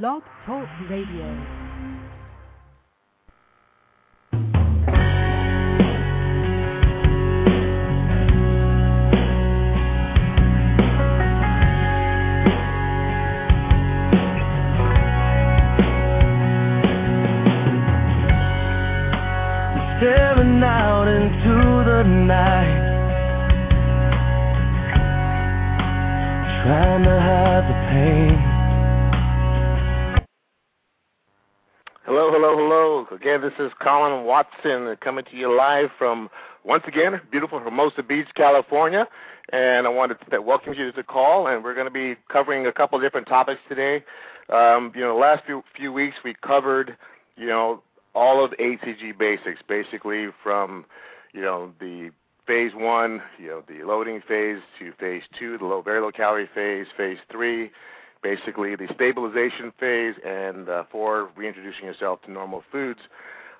Blog Talk Radio. Again, this is Colin Watson coming to you live from, once again, beautiful Hermosa Beach, California. And I wanted to welcome you to the call, and we're going to be covering a couple different topics today. Um, you know, the last few, few weeks we covered, you know, all of HCG basics, basically from, you know, the phase one, you know, the loading phase to phase two, the low, very low calorie phase, phase three, basically the stabilization phase, and uh, four, reintroducing yourself to normal foods.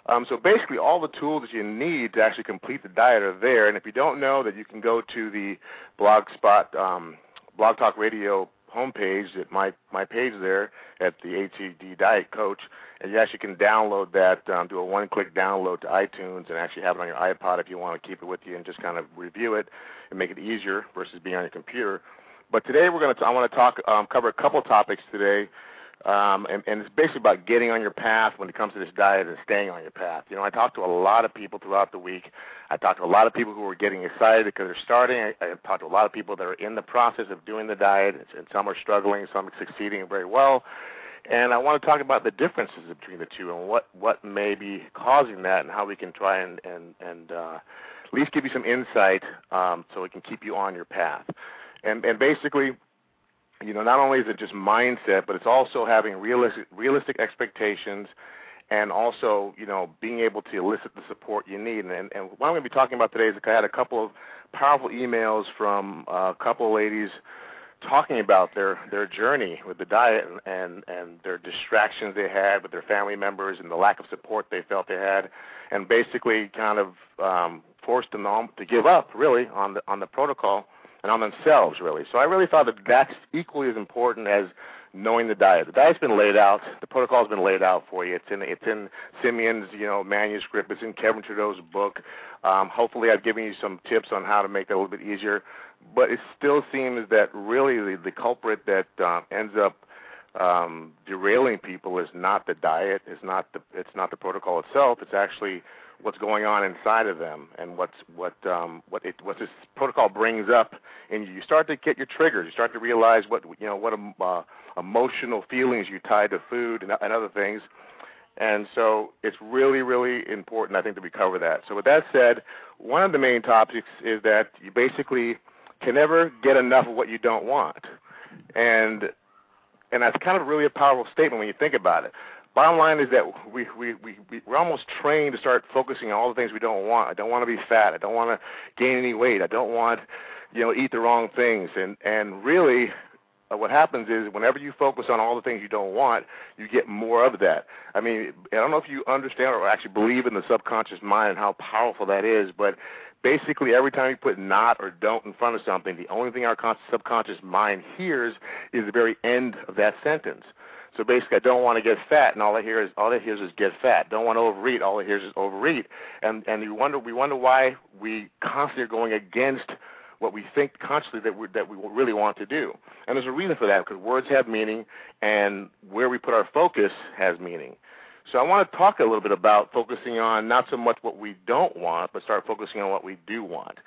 Um, so basically, all the tools that you need to actually complete the diet are there. And if you don't know that, you can go to the Blogspot, um, Blog Talk Radio homepage at my my page there at the HCG Diet Coach, and you actually can download that, um, do a one-click download to iTunes, and actually have it on your iPod if you want to keep it with you and just kind of review it and make it easier versus being on your computer. But today we're going to I want to talk um, cover a couple topics today. Um, and, and it's basically about getting on your path when it comes to this diet and staying on your path. You know, I talked to a lot of people throughout the week. I talked to a lot of people who are getting excited because they're starting. I, I talked to a lot of people that are in the process of doing the diet, and some are struggling, some are succeeding very well. And I want to talk about the differences between the two and what what may be causing that, and how we can try and and and uh, at least give you some insight um, so we can keep you on your path. And and basically, you know, not only is it just mindset, but it's also having realistic realistic expectations and also, you know, being able to elicit the support you need. And, and what I'm going to be talking about today is I had a couple of powerful emails from a couple of ladies talking about their their journey with the diet and, and and their distractions they had with their family members and the lack of support they felt they had, and basically kind of um, forced them to give up really on the on the protocol and on themselves really. So I really thought that that's equally as important as knowing the diet. The diet's been laid out. The protocol's been laid out for you. It's in it's in Simeons' you know manuscript. It's in Kevin Trudeau's book. Um, hopefully, I've given you some tips on how to make that a little bit easier. But it still seems that really the, the culprit that uh, ends up um, derailing people is not the diet. It's not the it's not the protocol itself. It's actually what's going on inside of them and what's what um, what it what this protocol brings up, and you start to get your triggers. You start to realize what you know what uh, emotional feelings you tie to food and, and other things. And so it's really, really important, I think, that we cover that. So with that said, one of the main topics is that you basically can never get enough of what you don't want, and and that's kind of really a powerful statement when you think about it bottom line is that we we we we're almost trained to start focusing on all the things we don't want. I don't want to be fat. I don't want to gain any weight. I don't want, you know, eat the wrong things. And and really, uh, what happens is whenever you focus on all the things you don't want, you get more of that. I mean, I don't know if you understand or actually believe in the subconscious mind and how powerful that is, but basically every time you put not or don't in front of something, the only thing our subconscious mind hears is the very end of that sentence. So basically, I don't want to get fat, and all I hear is all I hear is get fat. Don't want to overeat. All I hear is overeat, and and you wonder we wonder why we constantly are going against what we think consciously that we that we really want to do. And there's a reason for that because words have meaning, and where we put our focus has meaning. So I want to talk a little bit about focusing on not so much what we don't want, but start focusing on what we do want.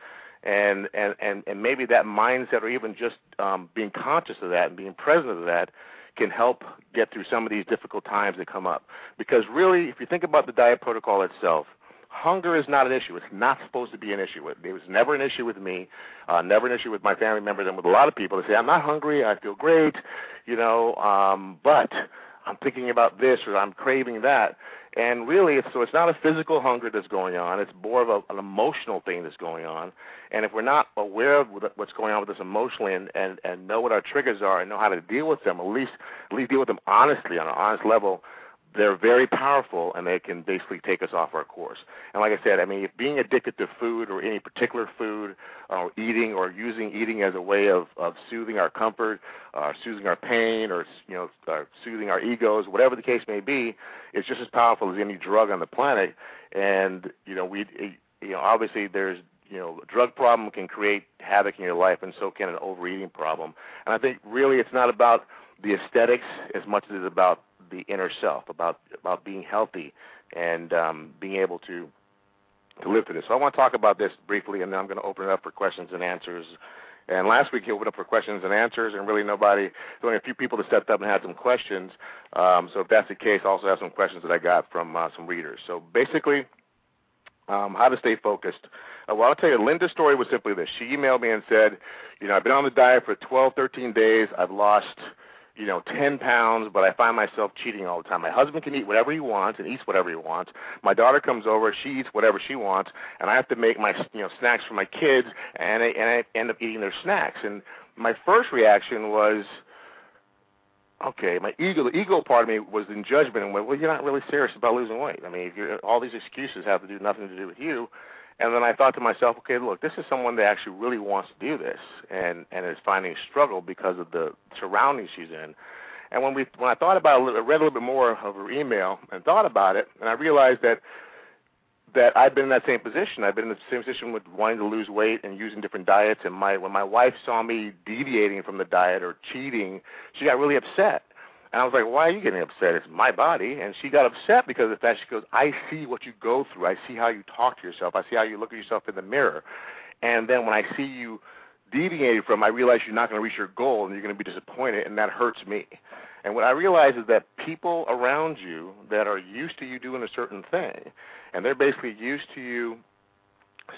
And and and, and maybe that mindset, or even just um, being conscious of that and being present of that, can help get through some of these difficult times that come up. Because really, if you think about the diet protocol itself, hunger is not an issue. It's not supposed to be an issue. It was never an issue with me, uh, never an issue with my family members, and with a lot of people. They say, I'm not hungry, I feel great, you know, um, but I'm thinking about this or I'm craving that. And really, it's, so it's not a physical hunger that's going on. It's more of a, an emotional thing that's going on. And if we're not aware of what's going on with us emotionally and, and, and know what our triggers are and know how to deal with them, at least at least deal with them honestly on an honest level, they're very powerful and they can basically take us off our course. And like I said, I mean, if being addicted to food or any particular food or eating or using eating as a way of, of soothing our comfort, uh, soothing our pain or, you know, uh, soothing our egos, whatever the case may be, is just as powerful as any drug on the planet. And, you know, we, you know, obviously there's you know, a drug problem can create havoc in your life, and so can an overeating problem. And I think really it's not about the aesthetics as much as it's about the inner self, about about being healthy and um, being able to to live to this. So I want to talk about this briefly, and then I'm going to open it up for questions and answers. And last week he opened up for questions and answers, and really nobody, only a few people that stepped up and had some questions. Um, so if that's the case, I also have some questions that I got from uh, some readers. So basically, um, how to stay focused. Uh, well, I'll tell you, Linda's story was simply this. She emailed me and said, you know, I've been on the diet for 12, 13 days. I've lost you know, 10 pounds, but I find myself cheating all the time. My husband can eat whatever he wants and eats whatever he wants. My daughter comes over, she eats whatever she wants, and I have to make my, you know, snacks for my kids, and I, and I end up eating their snacks. And my first reaction was, okay, my ego, the ego part of me was in judgment and went, well, you're not really serious about losing weight. I mean, if you're, all these excuses have to do nothing to do with you. And then I thought to myself, okay, look, this is someone that actually really wants to do this and and is finding struggle because of the surroundings she's in. And when we when I thought about it, I read a little bit more of her email and thought about it, and I realized that that I've been in that same position. I've been in the same position with wanting to lose weight and using different diets. And my when my wife saw me deviating from the diet or cheating, she got really upset. And I was like, why are you getting upset? It's my body. And she got upset because of the fact she goes, I see what you go through. I see how you talk to yourself. I see how you look at yourself in the mirror. And then when I see you deviating from, I realize you're not going to reach your goal and you're going to be disappointed, and that hurts me. And what I realize is that people around you that are used to you doing a certain thing, and they're basically used to you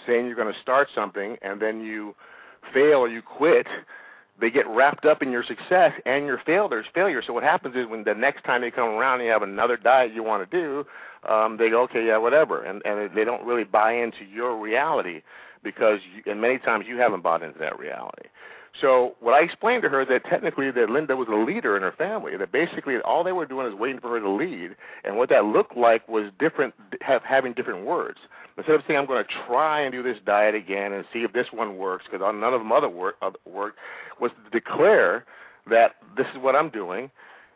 saying you're going to start something and then you fail or you quit they get wrapped up in your success and your failures failure. So what happens is when the next time they come around and you have another diet you want to do, um, they go, okay, yeah, whatever, and and they don't really buy into your reality because you, and many times you haven't bought into that reality. So what I explained to her is that technically that Linda was a leader in her family, that basically all they were doing is waiting for her to lead, and what that looked like was different, have, having different words. Instead of saying I'm going to try and do this diet again and see if this one works, because none of them other work, work, was to declare that this is what I'm doing,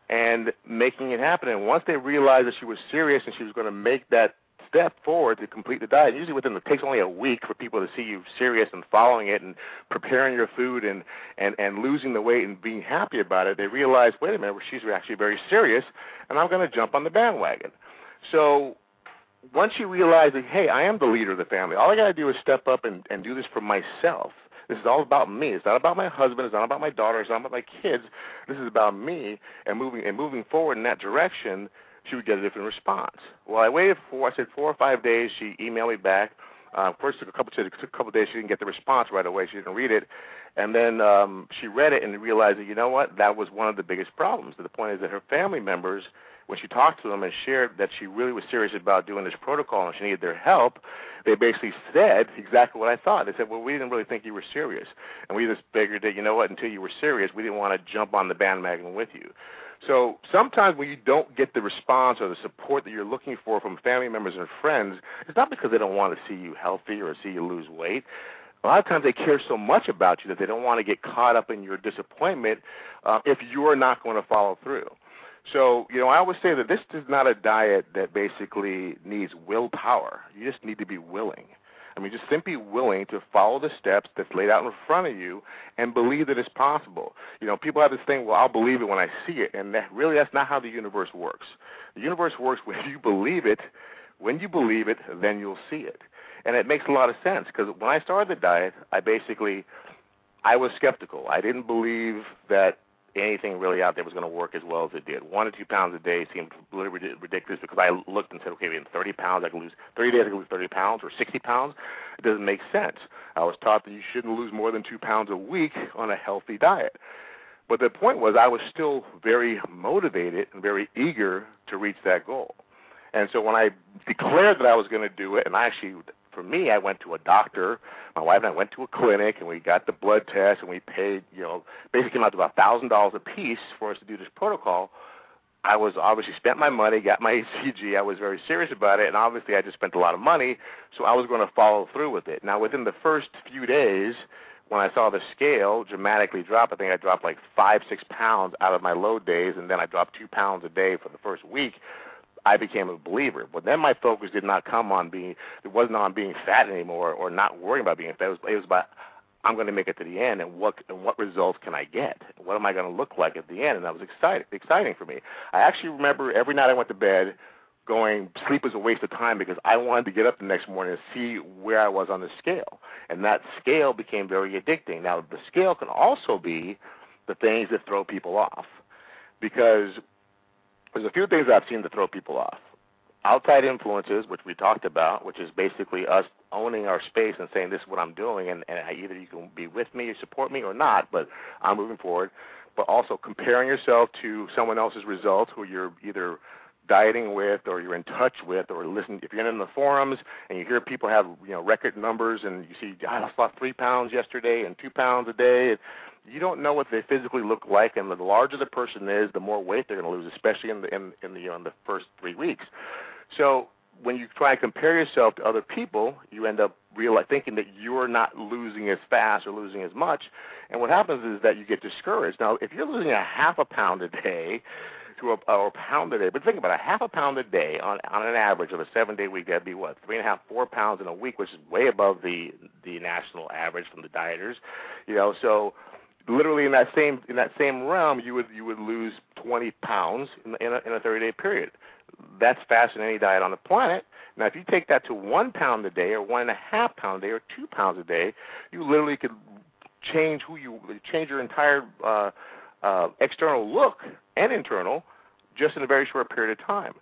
and making it happen. And once they realized that she was serious and she was going to make that step forward to complete the diet. Usually within it takes only a week for people to see you serious and following it and preparing your food and and and losing the weight and being happy about it. They realize, wait a minute, she's actually very serious, and I'm going to jump on the bandwagon. So once you realize that, hey, I am the leader of the family, all I got to do is step up and, and do this for myself. This is all about me. It's not about my husband. It's not about my daughter. It's not about my kids. This is about me and moving and moving forward in that direction she would get a different response. Well, I waited for I said four or five days. She emailed me back. Uh, first took a couple took a couple days. She didn't get the response right away. She didn't read it, and then um, she read it and realized that you know what that was one of the biggest problems. The point is that her family members, when she talked to them and shared that she really was serious about doing this protocol and she needed their help, they basically said exactly what I thought. They said, "Well, we didn't really think you were serious, and we just figured that you know what, until you were serious, we didn't want to jump on the bandwagon with you." So sometimes when you don't get the response or the support that you're looking for from family members and friends, it's not because they don't want to see you healthy or see you lose weight. A lot of times they care so much about you that they don't want to get caught up in your disappointment uh, if you're not going to follow through. So, you know, I always say that this is not a diet that basically needs willpower. You just need to be willing. I mean, just simply willing to follow the steps that's laid out in front of you and believe that it's possible. You know, people have this thing, well, I'll believe it when I see it, and that really that's not how the universe works. The universe works when you believe it. When you believe it, then you'll see it. And it makes a lot of sense because when I started the diet, I basically I was skeptical. I didn't believe that anything really out there was going to work as well as it did. One or two pounds a day seemed literally ridiculous because I looked and said, okay, in 30 pounds I can lose 30 days I can lose 30 pounds or 60 pounds. It doesn't make sense. I was taught that you shouldn't lose more than two pounds a week on a healthy diet. But the point was, I was still very motivated and very eager to reach that goal. And so when I declared that I was going to do it, and I actually for me, I went to a doctor. My wife and I went to a clinic, and we got the blood test, and we paid, you know, basically came out to about thousand dollars a piece for us to do this protocol. I was obviously spent my money, got my HCG. I was very serious about it, and obviously I just spent a lot of money, so I was going to follow through with it. Now, within the first few days, when I saw the scale dramatically drop, I think I dropped like five, six pounds out of my load days, and then I dropped two pounds a day for the first week. I became a believer. But then my focus did not come on being, it wasn't on being fat anymore or not worrying about being fat. It was, it was about I'm going to make it to the end, and what and what results can I get? What am I going to look like at the end? And that was exciting, exciting for me. I actually remember every night I went to bed going sleep was a waste of time because I wanted to get up the next morning and see where I was on the scale, and that scale became very addicting. Now the scale can also be the things that throw people off, because there's a few things I've seen to throw people off outside influences, which we talked about, which is basically us owning our space and saying this is what I'm doing, and, and either you can be with me, or support me, or not, but I'm moving forward. But also comparing yourself to someone else's results, who you're either dieting with, or you're in touch with, or listen. If you're in the forums and you hear people have you know record numbers, and you see I lost three pounds yesterday and two pounds a day. You don't know what they physically look like, and the larger the person is, the more weight they're going to lose, especially in the in, in the in the first three weeks. So when you try and compare yourself to other people, you end up real thinking that you're not losing as fast or losing as much. And what happens is that you get discouraged. Now, if you're losing a half a pound a day to a, or a pound a day, but think about it, a half a pound a day on on an average of a seven day week, that'd be what three and a half, four pounds in a week, which is way above the the national average from the dieters. You know, so literally in that same in that same realm, you would you would lose 20 pounds in, in a, in a 30 day period that's faster than any diet on the planet. Now, if you take that to one pound a day, or one and a half pound a day, or two pounds a day, you literally could change who you change your entire uh, uh, external look and internal just in a very short period of time.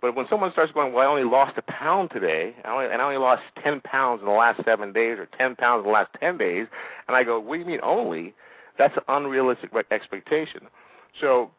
But when someone starts going, well, I only lost a pound today, I only, and I only lost 10 pounds in the last seven days, or 10 pounds in the last 10 days, and I go, what do you mean only? That's an unrealistic expectation. So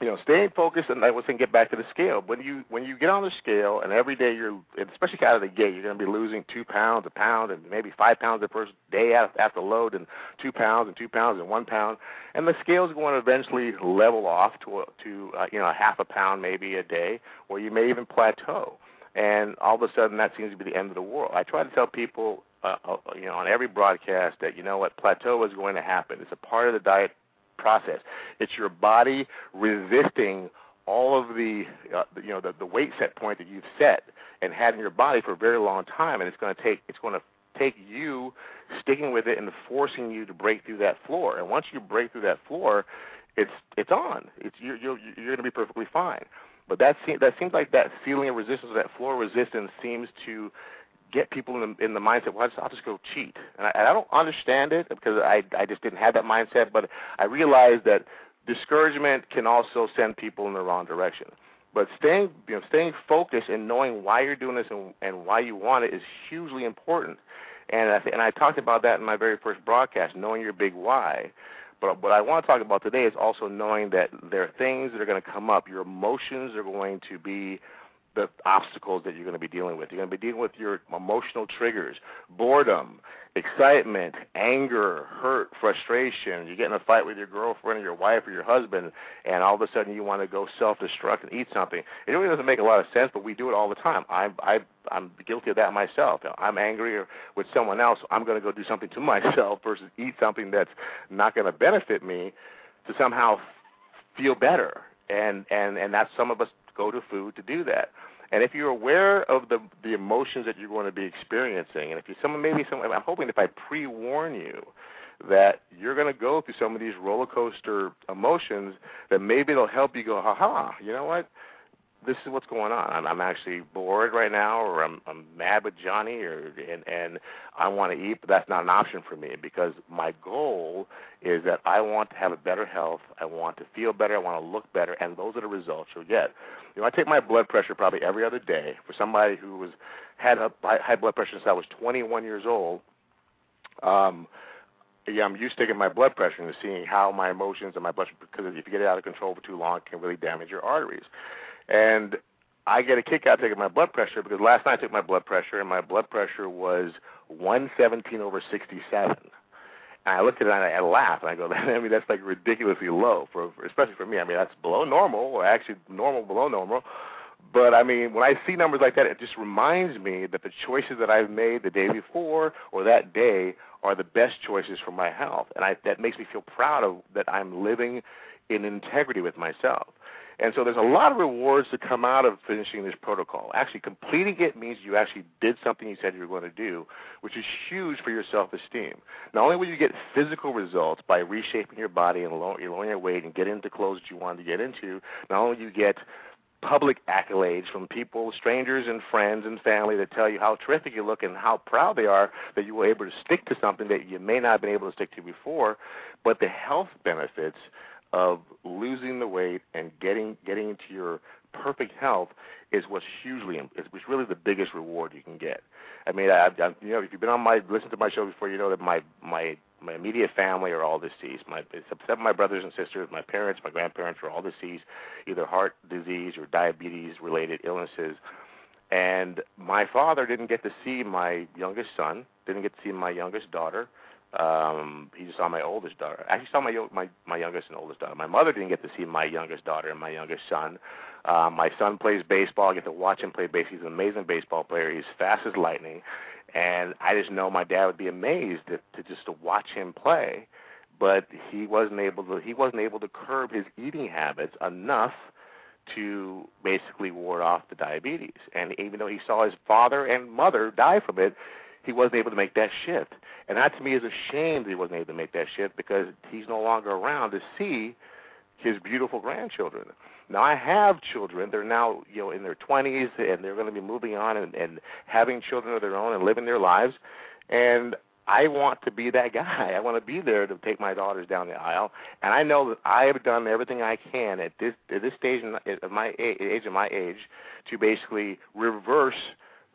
you know, staying focused, and I was saying get back to the scale. When you when you get on the scale, and every day you're, especially out of the gate, you're going to be losing two pounds, a pound, and maybe five pounds the first day after load, and two pounds, and two pounds, and one pound, and the scale's going to eventually level off to a, to uh, you know a half a pound maybe a day, or you may even plateau, and all of a sudden that seems to be the end of the world. I try to tell people uh, uh you know, on every broadcast that you know what plateau is going to happen. It's a part of the diet process. It's your body resisting all of the uh, you know the, the weight set point that you've set and had in your body for a very long time, and it's going to take it's going to take you sticking with it and forcing you to break through that floor. And once you break through that floor, it's it's on. It's you're you're, you're going to be perfectly fine. But that seems that seems like that feeling of resistance, that floor resistance, seems to get people in the in the mindset. Well, I'll just go cheat, and I, and I don't understand it because I I just didn't have that mindset. But I realized that discouragement can also send people in the wrong direction. But staying you know staying focused and knowing why you're doing this and and why you want it is hugely important. And I th- and I talked about that in my very first broadcast, knowing your big why. But what I want to talk about today is also knowing that there are things that are going to come up. Your emotions are going to be the obstacles that you're going to be dealing with. You're going to be dealing with your emotional triggers, boredom, excitement, anger, hurt, frustration. You get in a fight with your girlfriend or your wife or your husband, and all of a sudden you want to go self-destruct and eat something. It really doesn't make a lot of sense, but we do it all the time. I'm I, I'm guilty of that myself. I'm angry with someone else. I'm going to go do something to myself versus eat something that's not going to benefit me to somehow feel better. And and and that's some of us go to food to do that. And if you're aware of the the emotions that you're going to be experiencing, and if you someone maybe someone, I'm hoping if I pre-warn you that you're going to go through some of these roller coaster emotions, that maybe it'll help you go, ha ha, you know what? This is what's going on. I'm, I'm actually bored right now, or I'm, I'm mad with Johnny, or and and I want to eat, but that's not an option for me because my goal is that I want to have a better health. I want to feel better. I want to look better, and those are the results you'll get. You know, I take my blood pressure probably every other day. For somebody who was had a high blood pressure since I was 21 years old, um, yeah, I'm used to taking my blood pressure and seeing how my emotions and my blood because if you get it out of control for too long, it can really damage your arteries. And I get a kick out taking my blood pressure because last night I took my blood pressure and my blood pressure was 117 over 67. And I looked at it and I, laughed and I go, I mean, that's like ridiculously low for, for especially for me. I mean, that's below normal, or actually normal below normal. But I mean, when I see numbers like that, it just reminds me that the choices that I've made the day before or that day are the best choices for my health, and I, that makes me feel proud of that I'm living in integrity with myself. And so there's a lot of rewards to come out of finishing this protocol. Actually, completing it means you actually did something you said you were going to do, which is huge for your self-esteem. Not only will you get physical results by reshaping your body and lowering your weight and getting into clothes that you wanted to get into, not only you get public accolades from people, strangers and friends and family that tell you how terrific you look and how proud they are that you were able to stick to something that you may not have been able to stick to before, but the health benefits of losing the weight and getting getting into your perfect health is what's hugely is really the biggest reward you can get. I mean, I, I you know, if you've been on my listen to my show before, you know that my my my immediate family are all deceased. My except my brothers and sisters, my parents, my grandparents are all deceased, either heart disease or diabetes related illnesses. And my father didn't get to see my youngest son, didn't get to see my youngest daughter. Um, he just saw my oldest daughter. Actually, saw my my my youngest and oldest daughter. My mother didn't get to see my youngest daughter and my youngest son. Uh, my son plays baseball. I get to watch him play baseball. He's an amazing baseball player. He's fast as lightning and I just know my dad would be amazed to, to just to watch him play, but he wasn't able to he wasn't able to curb his eating habits enough to basically ward off the diabetes. And even though he saw his father and mother die from it, he wasn't able to make that shift. And that to me is a shame that he wasn't able to make that shift because he's no longer around to see his beautiful grandchildren. Now I have children. They're now you know in their 20s and they're going to be moving on and, and having children of their own and living their lives. And I want to be that guy. I want to be there to take my daughters down the aisle. And I know that I have done everything I can at this at this stage of my age of my age to basically reverse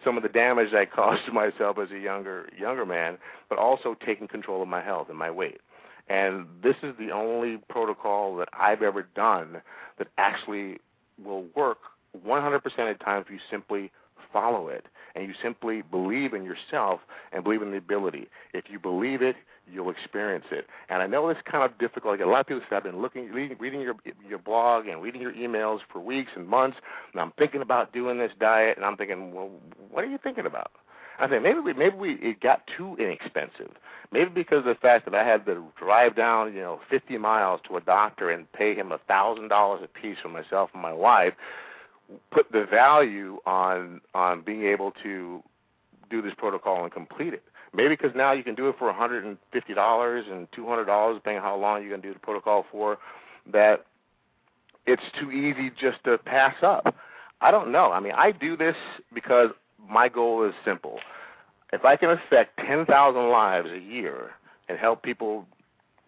some of the damage I caused to myself as a younger younger man, but also taking control of my health and my weight. And this is the only protocol that I've ever done that actually will work 100% of the time if you simply follow it and you simply believe in yourself and believe in the ability. If you believe it, you'll experience it. And I know it's kind of difficult. Like a lot of people say, I've been looking, reading, reading your your blog and reading your emails for weeks and months, and I'm thinking about doing this diet, and I'm thinking, well, what are you thinking about? I think maybe we maybe we it got too inexpensive. Maybe because of the fact that I had to drive down, you know, 50 miles to a doctor and pay him a thousand dollars a piece for myself and my wife, put the value on on being able to do this protocol and complete it. Maybe because now you can do it for $150 and $200, depending on how long you're going to do the protocol for, that it's too easy just to pass up. I don't know. I mean, I do this because my goal is simple. If I can affect 10,000 lives a year and help people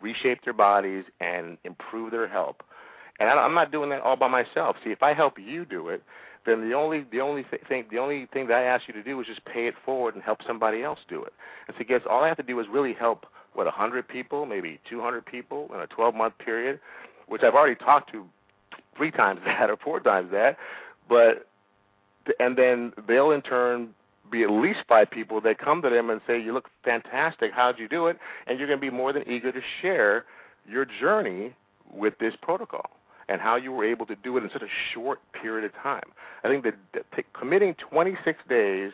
reshape their bodies and improve their health, and I'm not doing that all by myself. See, if I help you do it, then the only the only thing the only thing that I ask you to do is just pay it forward and help somebody else do it. And so, guess all I have to do is really help what 100 people, maybe 200 people in a 12 month period, which I've already talked to three times that or four times that. But and then they'll in turn be at least five people that come to them and say, "You look fantastic. How'd you do it?" And you're going to be more than eager to share your journey with this protocol and how you were able to do it in such a short period of time. I think that, committing 26 days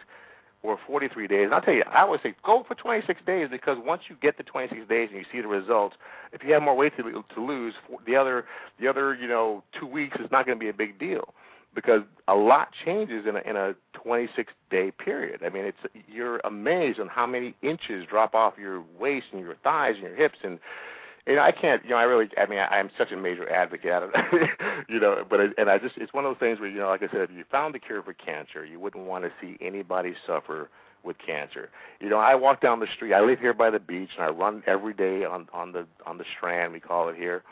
or 43 days, and I'll tell you, I always say go for 26 days because once you get the 26 days and you see the results, if you have more weight to, to lose, the other the other you know two weeks is not going to be a big deal because a lot changes in a, in a 26 day period. I mean, it's you're amazed on how many inches drop off your waist and your thighs and your hips and you know, I can't, you know, I really, I mean, I, I'm such a major advocate of you know, but, and I just, it's one of those things where, you know, like I said, if you found the cure for cancer, you wouldn't want to see anybody suffer with cancer. You know, I walk down the street, I live here by the beach, and I run every day on, on the, on the strand, we call it here,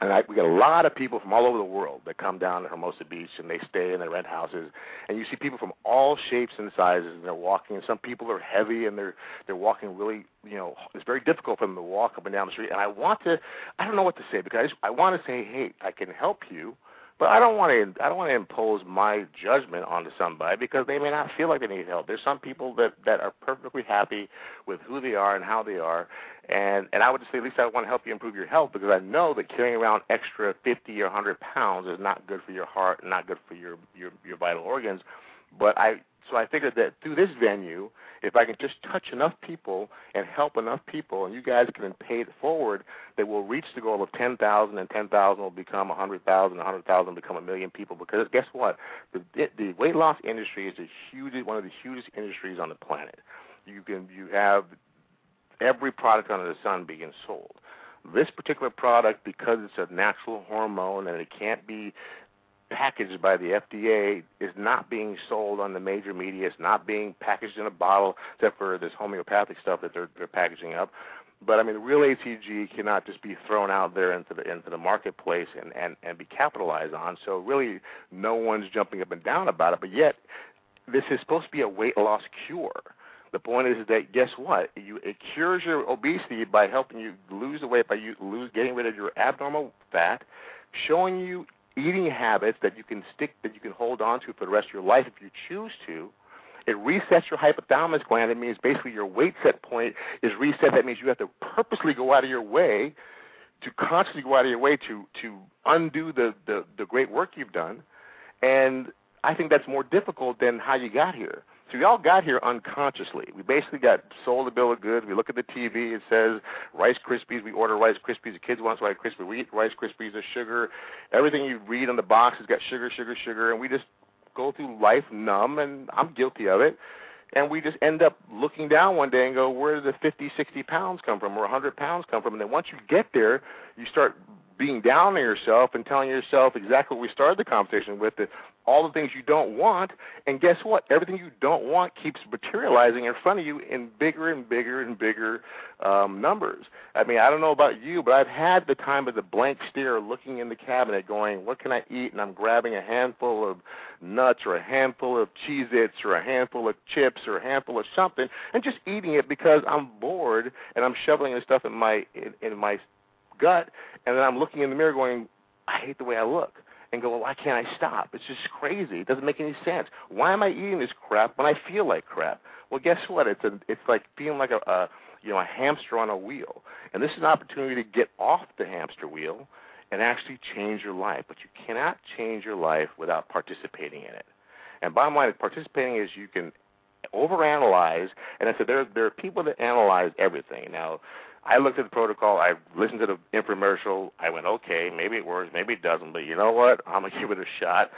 and I, we get a lot of people from all over the world that come down to Hermosa Beach and they stay and they rent houses. And you see people from all shapes and sizes, and they're walking. And some people are heavy and they're they're walking really, you know, it's very difficult for them to walk up and down the street. And I want to, I don't know what to say because I, just, I want to say, hey, I can help you But I don't want to I don't want to impose my judgment onto somebody because they may not feel like they need help. There's some people that that are perfectly happy with who they are and how they are, and and I would just say at least I want to help you improve your health because I know that carrying around extra 50 or 100 pounds is not good for your heart, and not good for your your your vital organs. But I so I figured that through this venue, if I can just touch enough people and help enough people, and you guys can pay it forward, that we'll reach the goal of 10,000, and 10,000 will become 100,000, 100,000 become a million people. Because guess what? The, the weight loss industry is a huge, one of the hugest industries on the planet. You can you have every product under the sun being sold. This particular product, because it's a natural hormone and it can't be packaged by the FDA is not being sold on the major media. It's not being packaged in a bottle, except for this homeopathic stuff that they're they're packaging up. But I mean, real HCG cannot just be thrown out there into the into the marketplace and and and be capitalized on. So really, no one's jumping up and down about it. But yet, this is supposed to be a weight loss cure. The point is that guess what? You it cures your obesity by helping you lose the weight by you lose getting rid of your abnormal fat, showing you eating habits that you can stick that you can hold on to for the rest of your life if you choose to. It resets your hypothalamus gland. It means basically your weight set point is reset. That means you have to purposely go out of your way to consciously go out of your way to to undo the, the, the great work you've done. And I think that's more difficult than how you got here. So we all got here unconsciously. We basically got sold a bill of goods. We look at the TV. It says Rice Krispies. We order Rice Krispies. The kids want Rice Krispies. We eat Rice Krispies. There's sugar. Everything you read on the box has got sugar, sugar, sugar. And we just go through life numb, and I'm guilty of it. And we just end up looking down one day and go, where did the 50, 60 pounds come from or 100 pounds come from? And then once you get there, you start being down on yourself and telling yourself exactly what we started the conversation with that all the things you don't want and guess what? Everything you don't want keeps materializing in front of you in bigger and bigger and bigger um numbers. I mean i don't know about you but i've had the time of the blank stare looking in the cabinet going what can i eat? And i'm grabbing a handful of nuts or a handful of cheez its or a handful of chips or a handful of something and just eating it because i'm bored and i'm shoveling this stuff in my in, in my gut, and then I'm looking in the mirror going, I hate the way I look. And go, well, why can't I stop? It's just crazy. It doesn't make any sense. Why am I eating this crap when I feel like crap? Well, guess what? It's a, it's like feeling like a, a, you know, a hamster on a wheel. And this is an opportunity to get off the hamster wheel and actually change your life. But you cannot change your life without participating in it. And bottom line participating is you can overanalyze. And I said there there are people that analyze everything. Now, I looked at the protocol. I listened to the infomercial. I went, okay, maybe it works, maybe it doesn't, but you know what? I'm gonna give it a shot.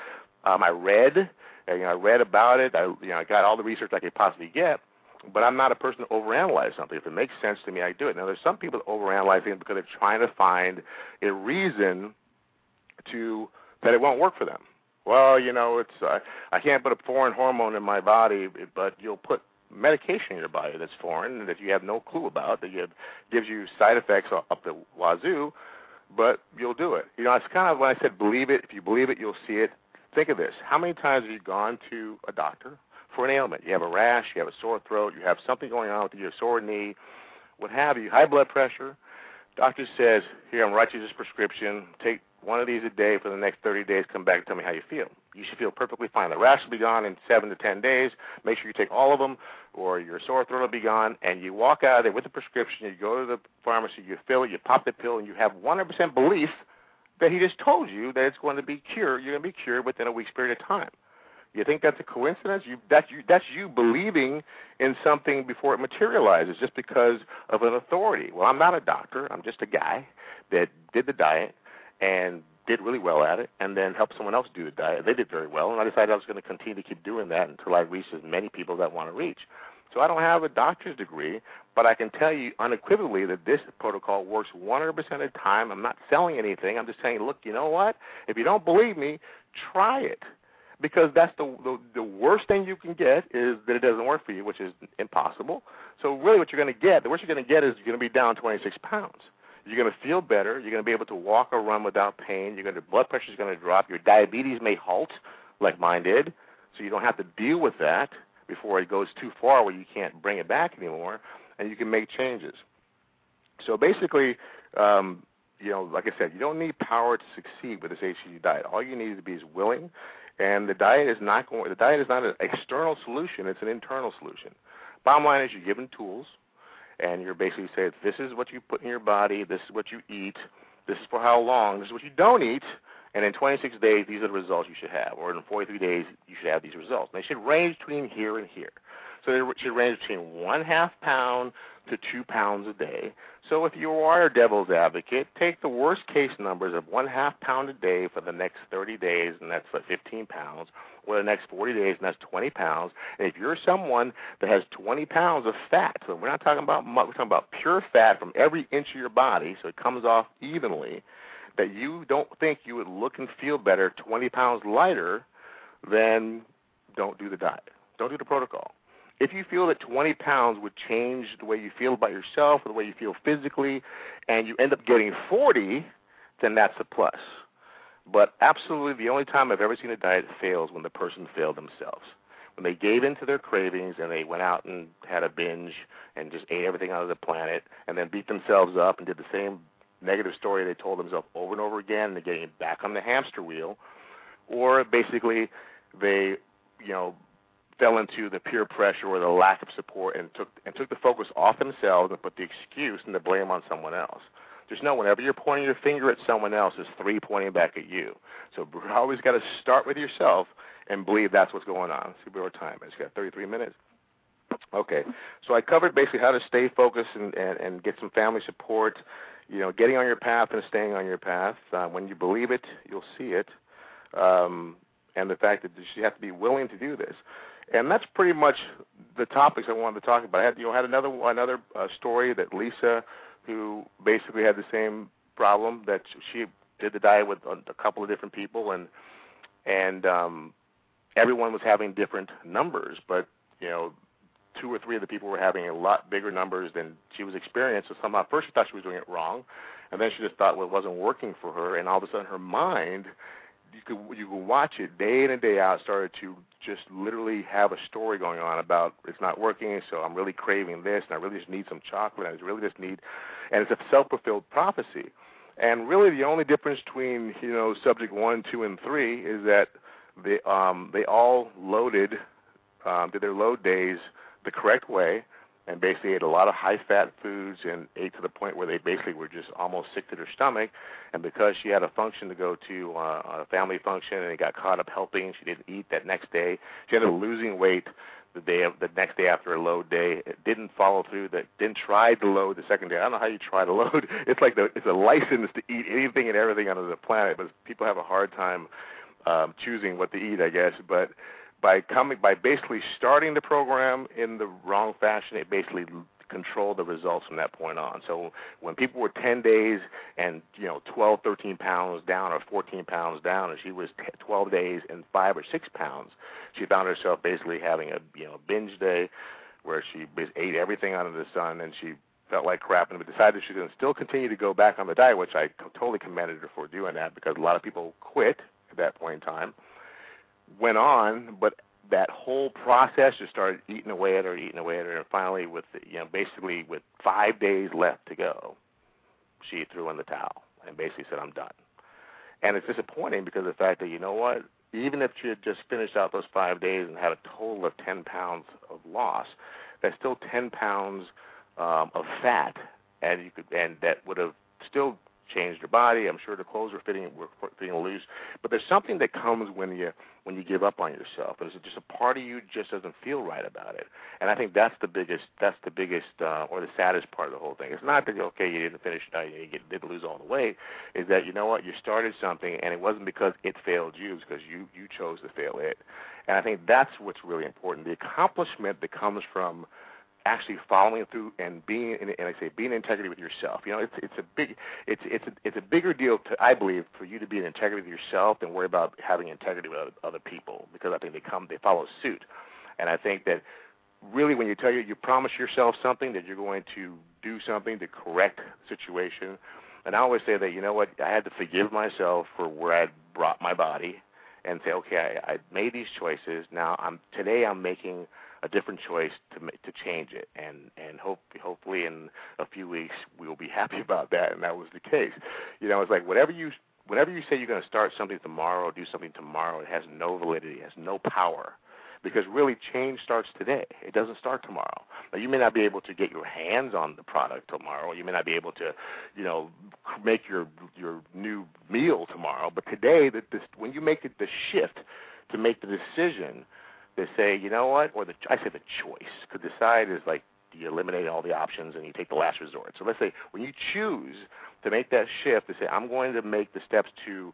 Um, I read, you know, I read about it. I, you know, I got all the research I could possibly get. But I'm not a person to overanalyze something. If it makes sense to me, I do it. Now, there's some people that overanalyze things because they're trying to find a reason to that it won't work for them. Well, you know, it's uh, I can't put a foreign hormone in my body, but you'll put medication in your body that's foreign that you have no clue about that have, gives you side effects up the wazoo, but you'll do it. You know, it's kind of when I said believe it. If you believe it, you'll see it. Think of this: How many times have you gone to a doctor for an ailment? You have a rash, you have a sore throat, you have something going on with your sore knee, what have you? High blood pressure. Doctor says, "Here, I'm writing you this prescription. Take one of these a day for the next 30 days. Come back and tell me how you feel. You should feel perfectly fine. The rash will be gone in seven to 10 days. Make sure you take all of them, or your sore throat will be gone. And you walk out of there with the prescription. You go to the pharmacy, you fill it, you pop the pill, and you have 100% belief that he just told you that it's going to be cured. You're going to be cured within a week's period of time. You think that's a coincidence? You that's you that's you believing in something before it materializes just because of an authority. Well, I'm not a doctor. I'm just a guy that did the diet and did really well at it, and then helped someone else do the diet. They did very well, and I decided I was going to continue to keep doing that until I reached as many people that I want to reach. So I don't have a doctor's degree, but I can tell you unequivocally that this protocol works 100% of the time. I'm not selling anything. I'm just saying, look, you know what? If you don't believe me, try it. Because that's the, the the worst thing you can get is that it doesn't work for you, which is impossible. So really, what you're going to get, the worst you're going to get is you're going to be down 26 pounds. You're going to feel better. You're going to be able to walk or run without pain. To blood pressure is going to drop. Your diabetes may halt, like mine did, so you don't have to deal with that before it goes too far where you can't bring it back anymore, and you can make changes. So basically, um, you know, like I said, you don't need power to succeed with this HCG diet. All you need to be is willing, and the diet is not going. The diet is not an external solution; it's an internal solution. Bottom line is, you're given tools, and you're basically saying, this is what you put in your body, this is what you eat, this is for how long, this is what you don't eat, and in 26 days, these are the results you should have, or in 43 days, you should have these results. And they should range between here and here. So they should range between one half pound to two pounds a day. So if you are a devil's advocate, take the worst case numbers of one half pound a day for the next 30 days, and that's like 15 pounds, or the next 40 days, and that's 20 pounds. And if you're someone that has 20 pounds of fat, so we're not talking about we're talking about pure fat from every inch of your body, so it comes off evenly that you don't think you would look and feel better 20 pounds lighter, then don't do the diet. Don't do the protocol. If you feel that 20 pounds would change the way you feel about yourself or the way you feel physically, and you end up getting 40, then that's a plus. But absolutely, the only time I've ever seen a diet fail is when the person failed themselves. When they gave in to their cravings and they went out and had a binge and just ate everything out of the planet and then beat themselves up and did the same negative story they told themselves over and over again, and they're getting back on the hamster wheel, or basically they, you know, fell into the peer pressure or the lack of support and took and took the focus off themselves and put the excuse and the blame on someone else. Just know whenever you're pointing your finger at someone else, it's three pointing back at you. So you always got to start with yourself and believe that's what's going on. See what our time is. Got 33 minutes. Okay, so I covered basically how to stay focused and, and, and get some family support you know, getting on your path and staying on your path. Uh, when you believe it, you'll see it. Um, and the fact that you have to be willing to do this. And that's pretty much the topics I wanted to talk about. I had, you know, had another another uh, story that Lisa, who basically had the same problem, that she did the diet with a couple of different people, and and um, everyone was having different numbers, but you know two or three of the people were having a lot bigger numbers than she was experiencing. So somehow, first she thought she was doing it wrong, and then she just thought well, it wasn't working for her. And all of a sudden, her mind, you could you could watch it day in and day out, started to just literally have a story going on about it's not working. So I'm really craving this, and I really just need some chocolate. and I really just need, and it's a self-fulfilled prophecy. And really, the only difference between you know subject one, two, and three is that they um, they all loaded um, did their load days the correct way and basically ate a lot of high fat foods and ate to the point where they basically were just almost sick to their stomach. And because she had a function to go to uh, a family function and they got caught up helping she didn't eat that next day. She ended up losing weight the day of the next day after a load day. It didn't follow through that didn't try to load the second day. I don't know how you try to load. It's like the it's a license to eat anything and everything on the planet but people have a hard time um choosing what to eat i guess. But by coming by basically starting the program in the wrong fashion, it basically controlled the results from that point on. So when people were 10 days and you know 12, 13 pounds down or 14 pounds down, and she was 12 days and five or six pounds, she found herself basically having a you know binge day where she ate everything under the sun and she felt like crap and decided she to still continue to go back on the diet, which I totally commended her for doing that because a lot of people quit at that point in time went on, but that whole process just started eating away at her, eating away at her, and finally, with you know, basically with five days left to go, she threw in the towel and basically said, "I'm done." And it's disappointing because of the fact that you know what, even if she had just finished out those five days and had a total of 10 pounds of loss, that's still 10 pounds um, of fat, and you could, and that would have still changed her body. I'm sure the clothes were fitting were fitting loose. But there's something that comes when you when you give up on yourself. There's just a part of you just doesn't feel right about it. And I think that's the biggest that's the biggest uh, or the saddest part of the whole thing. It's not that okay you didn't finish uh, you didn't lose all the weight. Is that you know what you started something and it wasn't because it failed you, it's because you you chose to fail it. And I think that's what's really important. The accomplishment that comes from actually following through and being and I say being in integrity with yourself. You know, it's it's a big it's it's a, it's a bigger deal to I believe for you to be in integrity with yourself than worry about having integrity with other, other people because I think they come they follow suit. And I think that really when you tell you you promise yourself something that you're going to do something to correct the situation. And I always say that you know what I had to forgive myself for where I brought my body and say, okay, I, I made these choices. Now I'm today I'm making a different choice to to change it, and and hope hopefully in a few weeks we will be happy about that, and that was the case. You know, it's like whatever you whenever you say you're going to start something tomorrow or do something tomorrow, it has no validity, it has no power because really change starts today. It doesn't start tomorrow. Now you may not be able to get your hands on the product tomorrow. You may not be able to, you know, make your your new meal tomorrow. But today, that this when you make the shift to make the decision to say, you know what, or the I say the choice. Could decide is like you eliminate all the options and you take the last resort. So let's say when you choose to make that shift to say, I'm going to make the steps to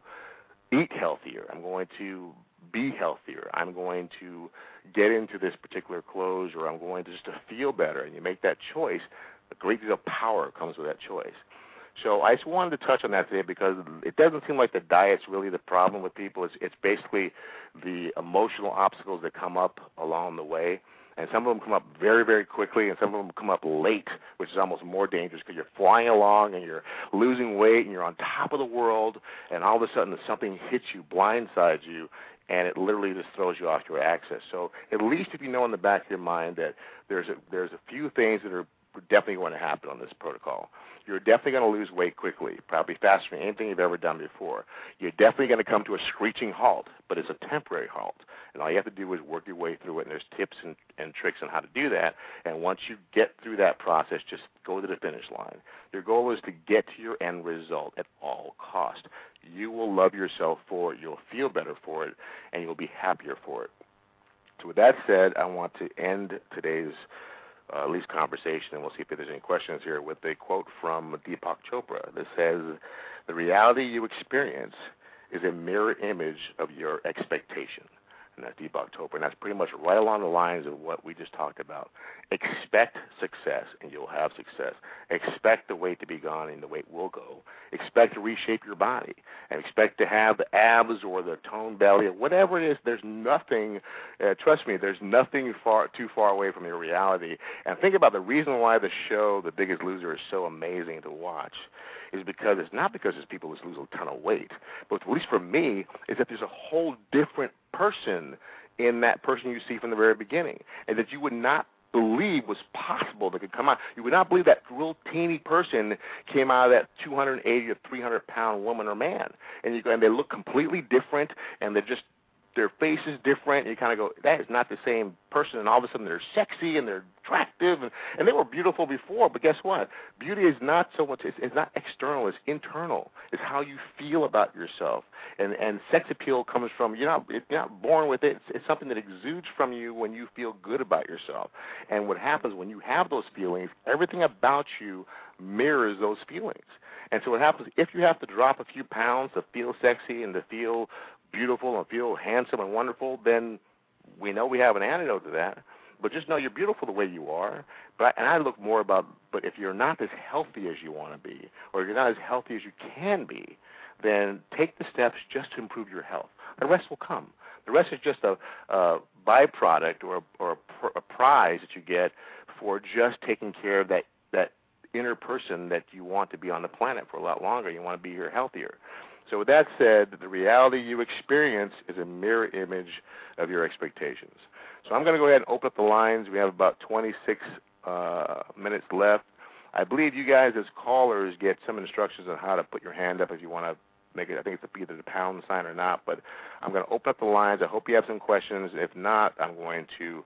eat healthier. I'm going to be healthier. I'm going to get into this particular clothes or I'm going to just to feel better. And you make that choice, a great deal of power comes with that choice. So I just wanted to touch on that today because it doesn't seem like the diet's really the problem with people. It's, it's basically the emotional obstacles that come up along the way and some of them come up very, very quickly, and some of them come up late, which is almost more dangerous because you're flying along and you're losing weight and you're on top of the world, and all of a sudden something hits you, blindsides you, and it literally just throws you off your axis. So at least if you know in the back of your mind that there's a there's a few things that are definitely going to happen on this protocol. You're definitely going to lose weight quickly, probably faster than anything you've ever done before. You're definitely going to come to a screeching halt, but it's a temporary halt. And all you have to do is work your way through it. And there's tips and, and tricks on how to do that. And once you get through that process, just go to the finish line. Your goal is to get to your end result at all cost. You will love yourself for it. You'll feel better for it, and you'll be happier for it. So with that said, I want to end today's uh, at least conversation, and we'll see if there's any questions here, with a quote from Deepak Chopra that says, The reality you experience is a mirror image of your expectation and that's Deepak Chopra, and that's pretty much right along the lines of what we just talked about. Expect success, and you'll have success. Expect the weight to be gone, and the weight will go. Expect to reshape your body, and expect to have the abs or the toned belly or whatever it is. There's nothing. Uh, trust me, there's nothing far too far away from your reality. And think about the reason why the show, The Biggest Loser, is so amazing to watch is because it's not because there's people who lose a ton of weight, but at least for me, is that there's a whole different person in that person you see from the very beginning, and that you would not believe was possible that could come out. You would not believe that real teeny person came out of that 280 or 300 pound woman or man, and you and they look completely different, and they're just their face is different. You kind of go, that is not the same person. And all of a sudden they're sexy and they're attractive, and, and they were beautiful before. But guess what? Beauty is not so much. It's, it's not external. It's internal. It's how you feel about yourself. And and sex appeal comes from you're not you're not born with it. It's, it's something that exudes from you when you feel good about yourself. And what happens when you have those feelings? Everything about you mirrors those feelings. And so what happens if you have to drop a few pounds to feel sexy and to feel beautiful and feel handsome and wonderful, then we know we have an antidote to that. But just know you're beautiful the way you are. But and I look more about. But if you're not as healthy as you want to be, or you're not as healthy as you can be, then take the steps just to improve your health. The rest will come. The rest is just a, a byproduct or or a, a prize that you get for just taking care of that that inner person that you want to be on the planet for a lot longer. You want to be here healthier. So, with that said, the reality you experience is a mirror image of your expectations. So, I'm going to go ahead and open up the lines. We have about 26 uh, minutes left. I believe you guys, as callers, get some instructions on how to put your hand up if you want to make it. I think it's either the pound sign or not. But I'm going to open up the lines. I hope you have some questions. If not, I'm going to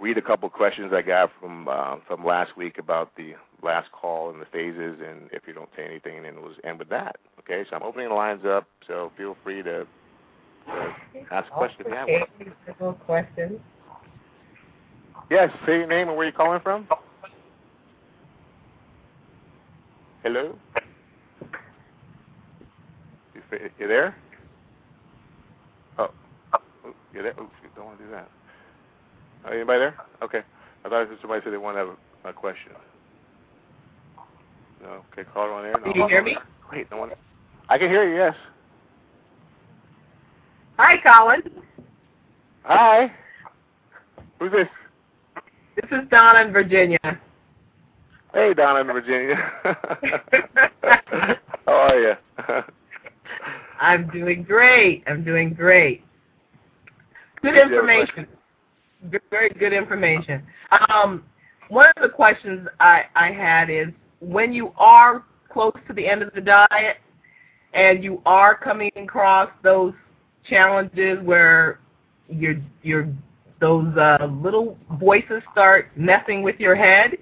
read a couple questions I got from uh, from last week about the last call and the phases, and if you don't say anything, then we'll end with that. Okay, so I'm opening the lines up, so feel free to ask a question if you questions. Yes, say your name and where you're calling from. Hello. You, you there? Oh, you're there. Oops, you don't want to do that. Uh, anybody there? Okay. I thought somebody said they want to have a, a question. No. Okay, caller on air. No. Can you hear me? Wait, no one. I can hear you. Yes. Hi, Colin. Hi. Who's this? This is Donna in Virginia. Hey, Donna in Virginia. How are you? I'm doing great. I'm doing great. Good information. Very good information. Um, one of the questions I, I had is when you are close to the end of the diet and you are coming across those challenges where your your those uh, little voices start messing with your head,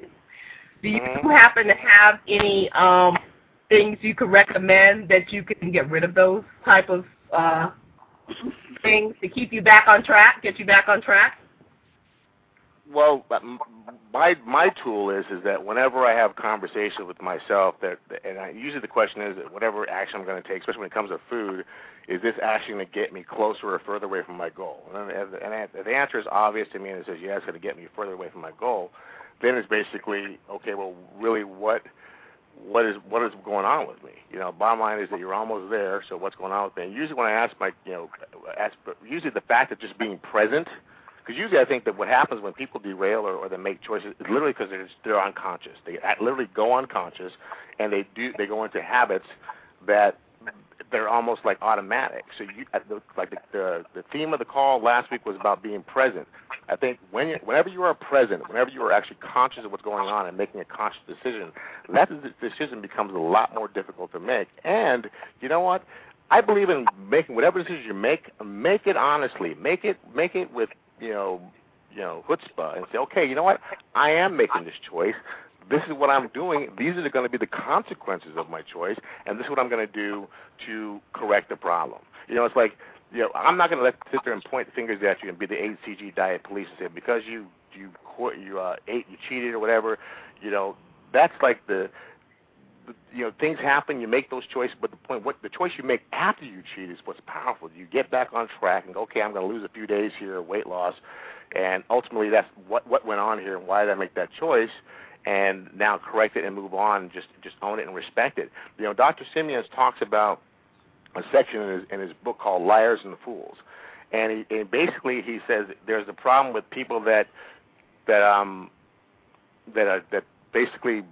do you Mm-hmm. happen to have any um, things you could recommend that you can get rid of those type of uh, things to keep you back on track, get you back on track? Well, my my tool is is that whenever I have conversation with myself, that and I, usually the question is that whatever action I'm going to take, especially when it comes to food, is this action going to get me closer or further away from my goal? And, and, and the answer is obvious to me and it says yes, it's going to get me further away from my goal, then it's basically okay. Well, really, what what is what is going on with me? You know, bottom line is that you're almost there. So what's going on with me? And usually when I ask my, you know, ask, usually the fact of just being present because usually I think that what happens when people derail or, or they make choices is literally because they're, they're unconscious. They literally go unconscious, and they do they go into habits that they're almost like automatic. So you like the, the the theme of the call last week was about being present. I think when you, whenever you are present, whenever you are actually conscious of what's going on and making a conscious decision, that decision becomes a lot more difficult to make. And you know what? I believe in making whatever decision you make, make it honestly. Make it make it with you know you know chutzpah and say, okay, you know what? I am making this choice. This is what I'm doing. These are going to be the consequences of my choice, and this is what I'm going to do to correct the problem. You know, it's like you know, I'm not going to let sit there and point fingers at you and be the HCG diet police and say because you you you uh, ate, you cheated or whatever. You know, that's like the you know things happen you make those choices but the point what the choice you make after you cheat is what's powerful. You get back on track and go okay i'm going to lose a few days here weight loss and ultimately that's what what went on here and why did i make that choice and now correct it and move on just just own it and respect it. You know dr simeons talks about a section in his in his book called liars and the fools and he and basically he says there's a problem with people that that um that are that basically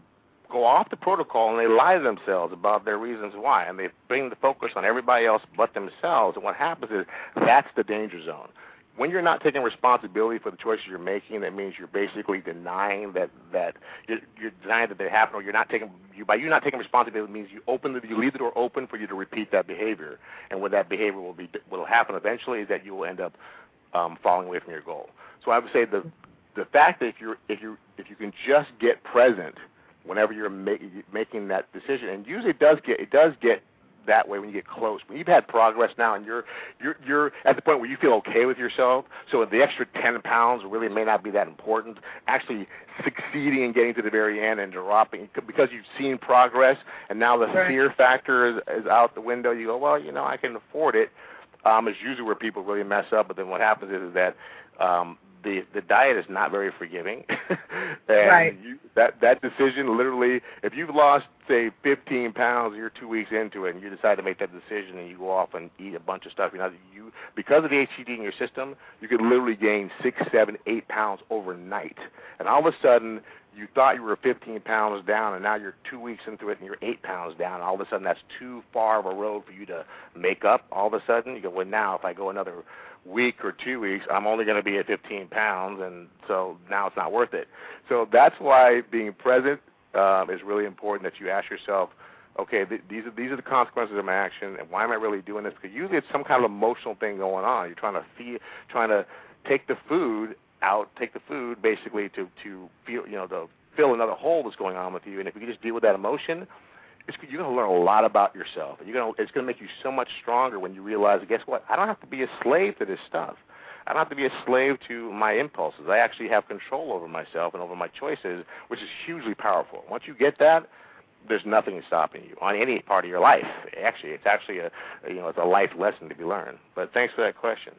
go off the protocol and they lie to themselves about their reasons why, and they bring the focus on everybody else but themselves. And what happens is that's the danger zone. When you're not taking responsibility for the choices you're making, that means you're basically denying that that you're, you're denying that they happen, or you're not taking you by you not taking responsibility means you open the you leave the door open for you to repeat that behavior, and what that behavior will be will happen eventually is that you will end up um, falling away from your goal. So I would say the the fact that if you're if you if you can just get present whenever you're ma- making that decision, and usually it does get it does get that way when you get close. When you've had progress now, and you're you're you're at the point where you feel okay with yourself, so the extra ten pounds really may not be that important. Actually, succeeding and getting to the very end and dropping because you've seen progress, and now the Right. fear factor is, is out the window. You go, well, you know, I can afford it. Um, is usually where people really mess up. But then what happens is, is that um, the the diet is not very forgiving, and Right. you, that that decision literally, if you've lost say 15 pounds, you're two weeks into it, and you decide to make that decision, and you go off and eat a bunch of stuff. You know, you because of the HCG in your system, you could literally gain six, seven, eight pounds overnight, and all of a sudden. You thought you were 15 pounds down, and now you're two weeks into it, and you're eight pounds down. All of a sudden, that's too far of a road for you to make up. All of a sudden, you go, well, now if I go another week or two weeks, I'm only going to be at 15 pounds, and so now it's not worth it. So that's why being present um, is really important. That you ask yourself, okay, th- these are these are the consequences of my action, and why am I really doing this? Because usually it's some kind of emotional thing going on. You're trying to feel, trying to take the food out, take the food basically to to feel, you know, to fill another hole that's going on with you. And if you just deal with that emotion, it's, you're going to learn a lot about yourself. And you're going to, it's going to make you so much stronger when you realize, guess what? I don't have to be a slave to this stuff. I don't have to be a slave to my impulses. I actually have control over myself and over my choices, which is hugely powerful. Once you get that, there's nothing stopping you on any part of your life. Actually, it's actually a you know it's a life lesson to be learned. But thanks for that question.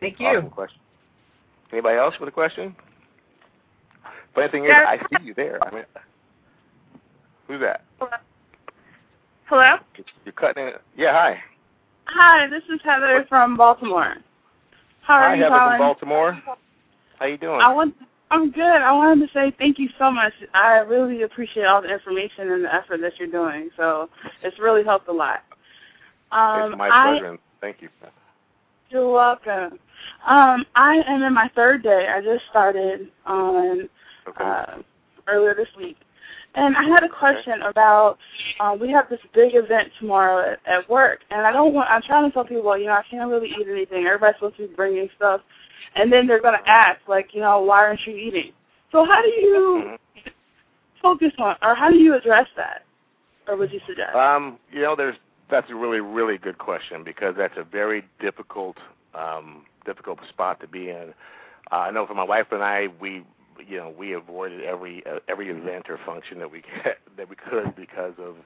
Thank you. Awesome question. Anybody else with a question? Funny thing is, I see you there. I mean, who's that? Hello? You're cutting it. Yeah, hi. Hi, this is Heather from Baltimore. How are hi, you, Heather Colin? from Baltimore. How you doing? I want I'm good. I wanted to say thank you so much. I really appreciate all the information and the effort that you're doing. So it's really helped a lot. Um, it's my I, pleasure. and Thank you. You're welcome. Um, I am in my third day. I just started on Okay. uh, earlier this week. And I had a question about um, we have this big event tomorrow at, at work, and I don't want. I'm trying to tell people, well, you know, I can't really eat anything. Everybody's supposed to be bringing stuff, and then they're going to ask, like, you know, why aren't you eating? So how do you Mhm. focus on, or how do you address that, or would you suggest? Um, you know, there's that's a really really good question because that's a very difficult um, difficult spot to be in. Uh, I know for my wife and I, we you know we avoided every uh, every event or function that we that we could because of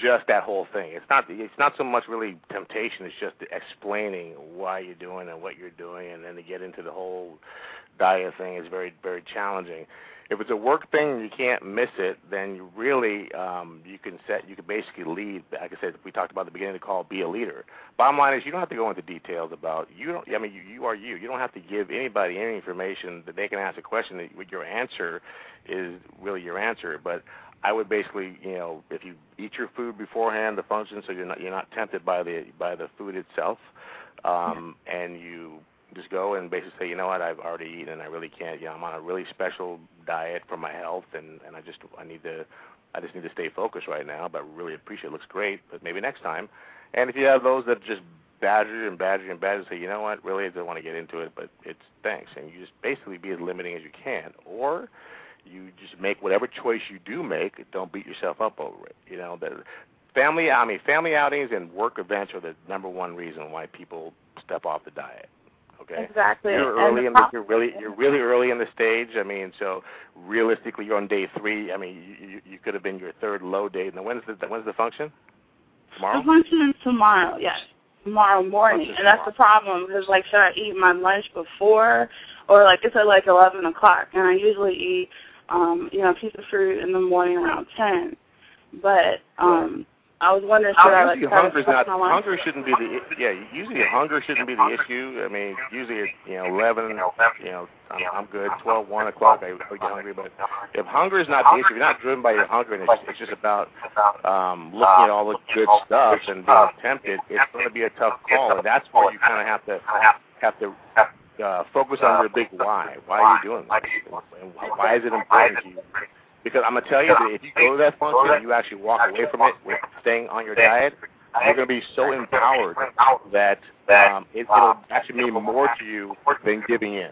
just that whole thing. It's not it's not so much really temptation. It's just explaining why you're doing and what you're doing, and then to get into the whole diet thing is very very challenging. If it's a work thing and you can't miss it, then you really um, you can set you can basically lead. Like I said, we talked about at the beginning of the call, be a leader. Bottom line is you don't have to go into details about you don't. I mean, you, you are you. You don't have to give anybody any information that they can ask a question that your answer is really your answer. But I would basically, you know, if you eat your food beforehand, the function, so you're not you're not tempted by the by the food itself, um, and you just go and basically say, you know what, I've already eaten, and I really can't. You know, I'm on a really special diet for my health, and and I just I need to, I just need to stay focused right now. But really appreciate it. Looks great, but maybe next time. And if you have those that just badger and badger and badger, say, you know what, really I don't want to get into it, but it's thanks, and you just basically be as limiting as you can, or you just make whatever choice you do make. Don't beat yourself up over it. You know, the family. I mean, family outings and work events are the number one reason why people step off the diet. Okay. Exactly. You're And early the in the, you're really you're really early in the stage. I mean, so realistically, you're on day three. I mean, you you, could have been your third low day. Now, when's the when's the function? Tomorrow. The function is tomorrow, yes. Tomorrow morning. And that's the problem because, like, should I eat my lunch before? Or, like, it's at, like, 11 o'clock. And I usually eat, um, you know, a piece of fruit in the morning around 10. But um, I was wondering, should I, like, usually try to hunger's not hunger shouldn't be the yeah usually hunger shouldn't be the issue. I mean usually at you know eleven you know I'm, I'm good twelve one o'clock I I get hungry but if hunger is not the issue, if you're not driven by your hunger and it's, it's just about um, looking at all the good stuff and being tempted, it's going to be a tough call and that's where you kind of have to have to uh, focus on your big why. Why are you doing this? And why is it important to you? Because I'm gonna tell you that if you go to that function and you actually walk away from it with staying on your diet, you're gonna be so empowered that um, it, it'll actually mean more to you than giving in.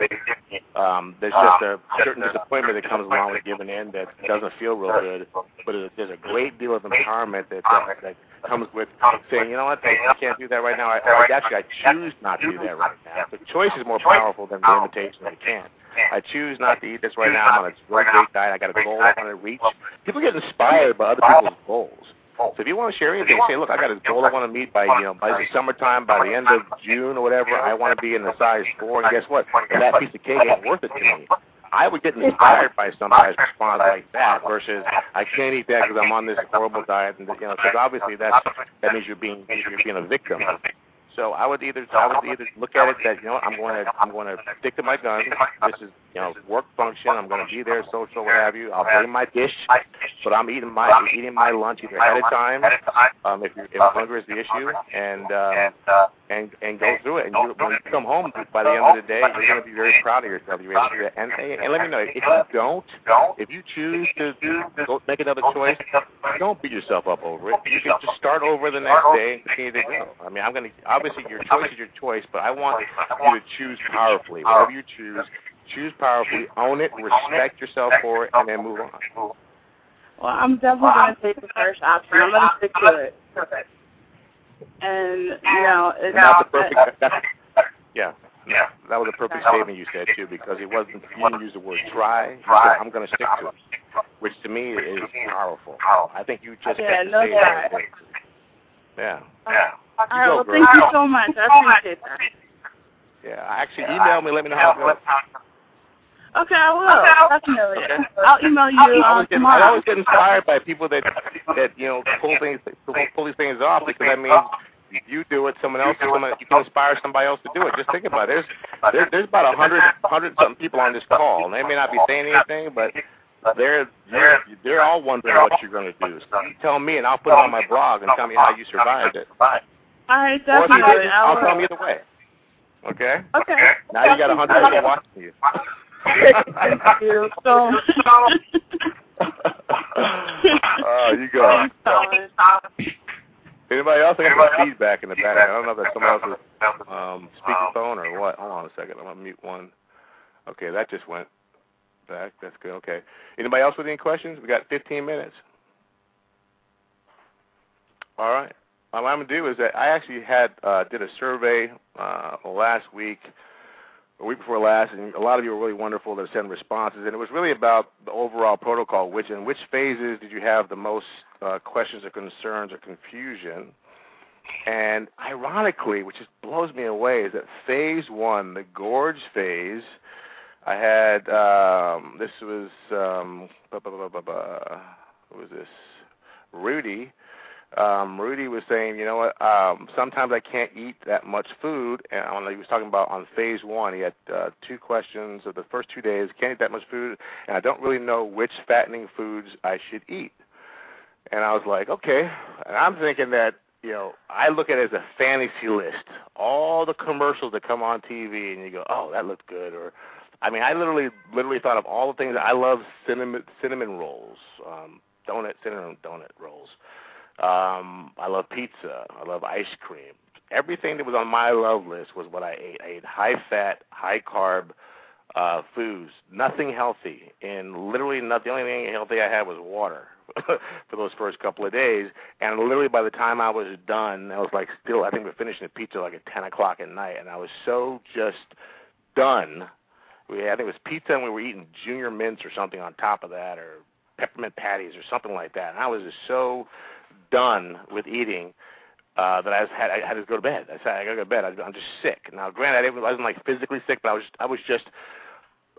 Um, there's just a certain disappointment that comes along with giving in that doesn't feel real good, but there's a great deal of empowerment that that, that comes with saying, you know what, I can't do that right now. I, I actually I choose not to do that right now. The choice is more powerful than the invitation that I can't. I choose not to eat this right now. I'm on a really great diet. I got a goal I want to reach. People get inspired by other people's goals. Oh, so if you want to share anything, say, look, I got a goal I want to meet by you know by the summertime, by the end of June or whatever. I want to be in the size four, and guess what? That piece of cake ain't worth it to me. I would get inspired by somebody's response like that versus I can't eat that because I'm on this horrible diet, and you know, because obviously that's that means you're being you're being a victim. So I would either I would either look at it that you know I'm going to I'm going to stick to my guns. This is you know work function. I'm going to be there, social, what have you. I'll bring my dish, but I'm eating my eating my lunch either ahead of time, um, if, you're, if hunger is the issue, and um, and and go through it. And you, when you come home by the end of the day, you're going to be very proud of yourself. You're able to do that. And, and let me know if you don't, if you choose to go make another choice, don't beat yourself up over it. You can just start over the next day and continue to go. I mean, I'm going to obviously your choice is your choice, but I want you to choose powerfully. Whatever you choose, choose powerfully, own it, respect yourself for it, and then move on. Well, I'm definitely going to take the first option. I'm going to stick to it. Perfect. And, you know, it's And that's the perfect. That's, yeah. Yeah, that was a perfect statement you said too, because it wasn't you didn't use the word try. You said I'm going to stick to it, which to me is powerful. I think you just Yeah, to no say doubt. that. Yeah. Uh, All right, well, thank you so much. I appreciate that. Yeah. Actually, email me. Let me know how it goes. Okay, I will. Definitely. I'll email you I always, get, I always get inspired by people that that you know pull things pull, pull these things off because that means you do it, someone else someone, you can inspire somebody else to do it. Just think about it. There's there, there's about a hundred hundred something people on this call, and they may not be saying anything, but they're they're they're all wondering what you're going to do. So you tell me, and I'll put it on my blog and tell me how you survived it. All right, Or if you definitely. didn't, I I'll tell them either way. Okay. Okay. Now you got a hundred people watching you. Thank you. So. oh, you go. Anybody else? I got some feedback in the background. I don't know if that's someone else's um, speakerphone or what. Hold on a second. I'm gonna mute one. Okay, that just went back. That's good. Okay. Anybody else with any questions? We got 15 minutes. All right. What I'm gonna do is that I actually had uh, did a survey uh, last week, a week before last, and a lot of you were really wonderful to send responses, and it was really about the overall protocol. Which in which phases did you have the most uh, questions or concerns or confusion? And ironically, which just blows me away, is that phase one, the gorge phase, I had um, this was um, bu- bu- bu- who was this? Rudy. Um, Rudy was saying, you know what? Um, sometimes I can't eat that much food, and know, he was talking about on phase one. He had uh, two questions of the first two days. Can't eat that much food, and I don't really know which fattening foods I should eat. And I was like, okay. And I'm thinking that you know, I look at it as a fantasy list. All the commercials that come on TV, and you go, oh, that looked good, or I mean, I literally, literally thought of all the things. I love cinnamon cinnamon rolls, um, donut cinnamon donut rolls. Um, I love pizza. I love ice cream. Everything that was on my love list was what I ate. I ate high fat, high carb uh, foods. Nothing healthy, and literally not the only thing healthy I had was water for those first couple of days. And literally by the time I was done, I was like still. I think we are finishing the pizza like at ten o'clock at night, and I was so just done we I think it was pizza and we were eating junior mints or something on top of that or peppermint patties or something like that. And I was just so done with eating uh that I was, had I had to go to bed. I said I gotta go to bed. I'm just sick. Now, granted, I wasn't like physically sick, but I was I was just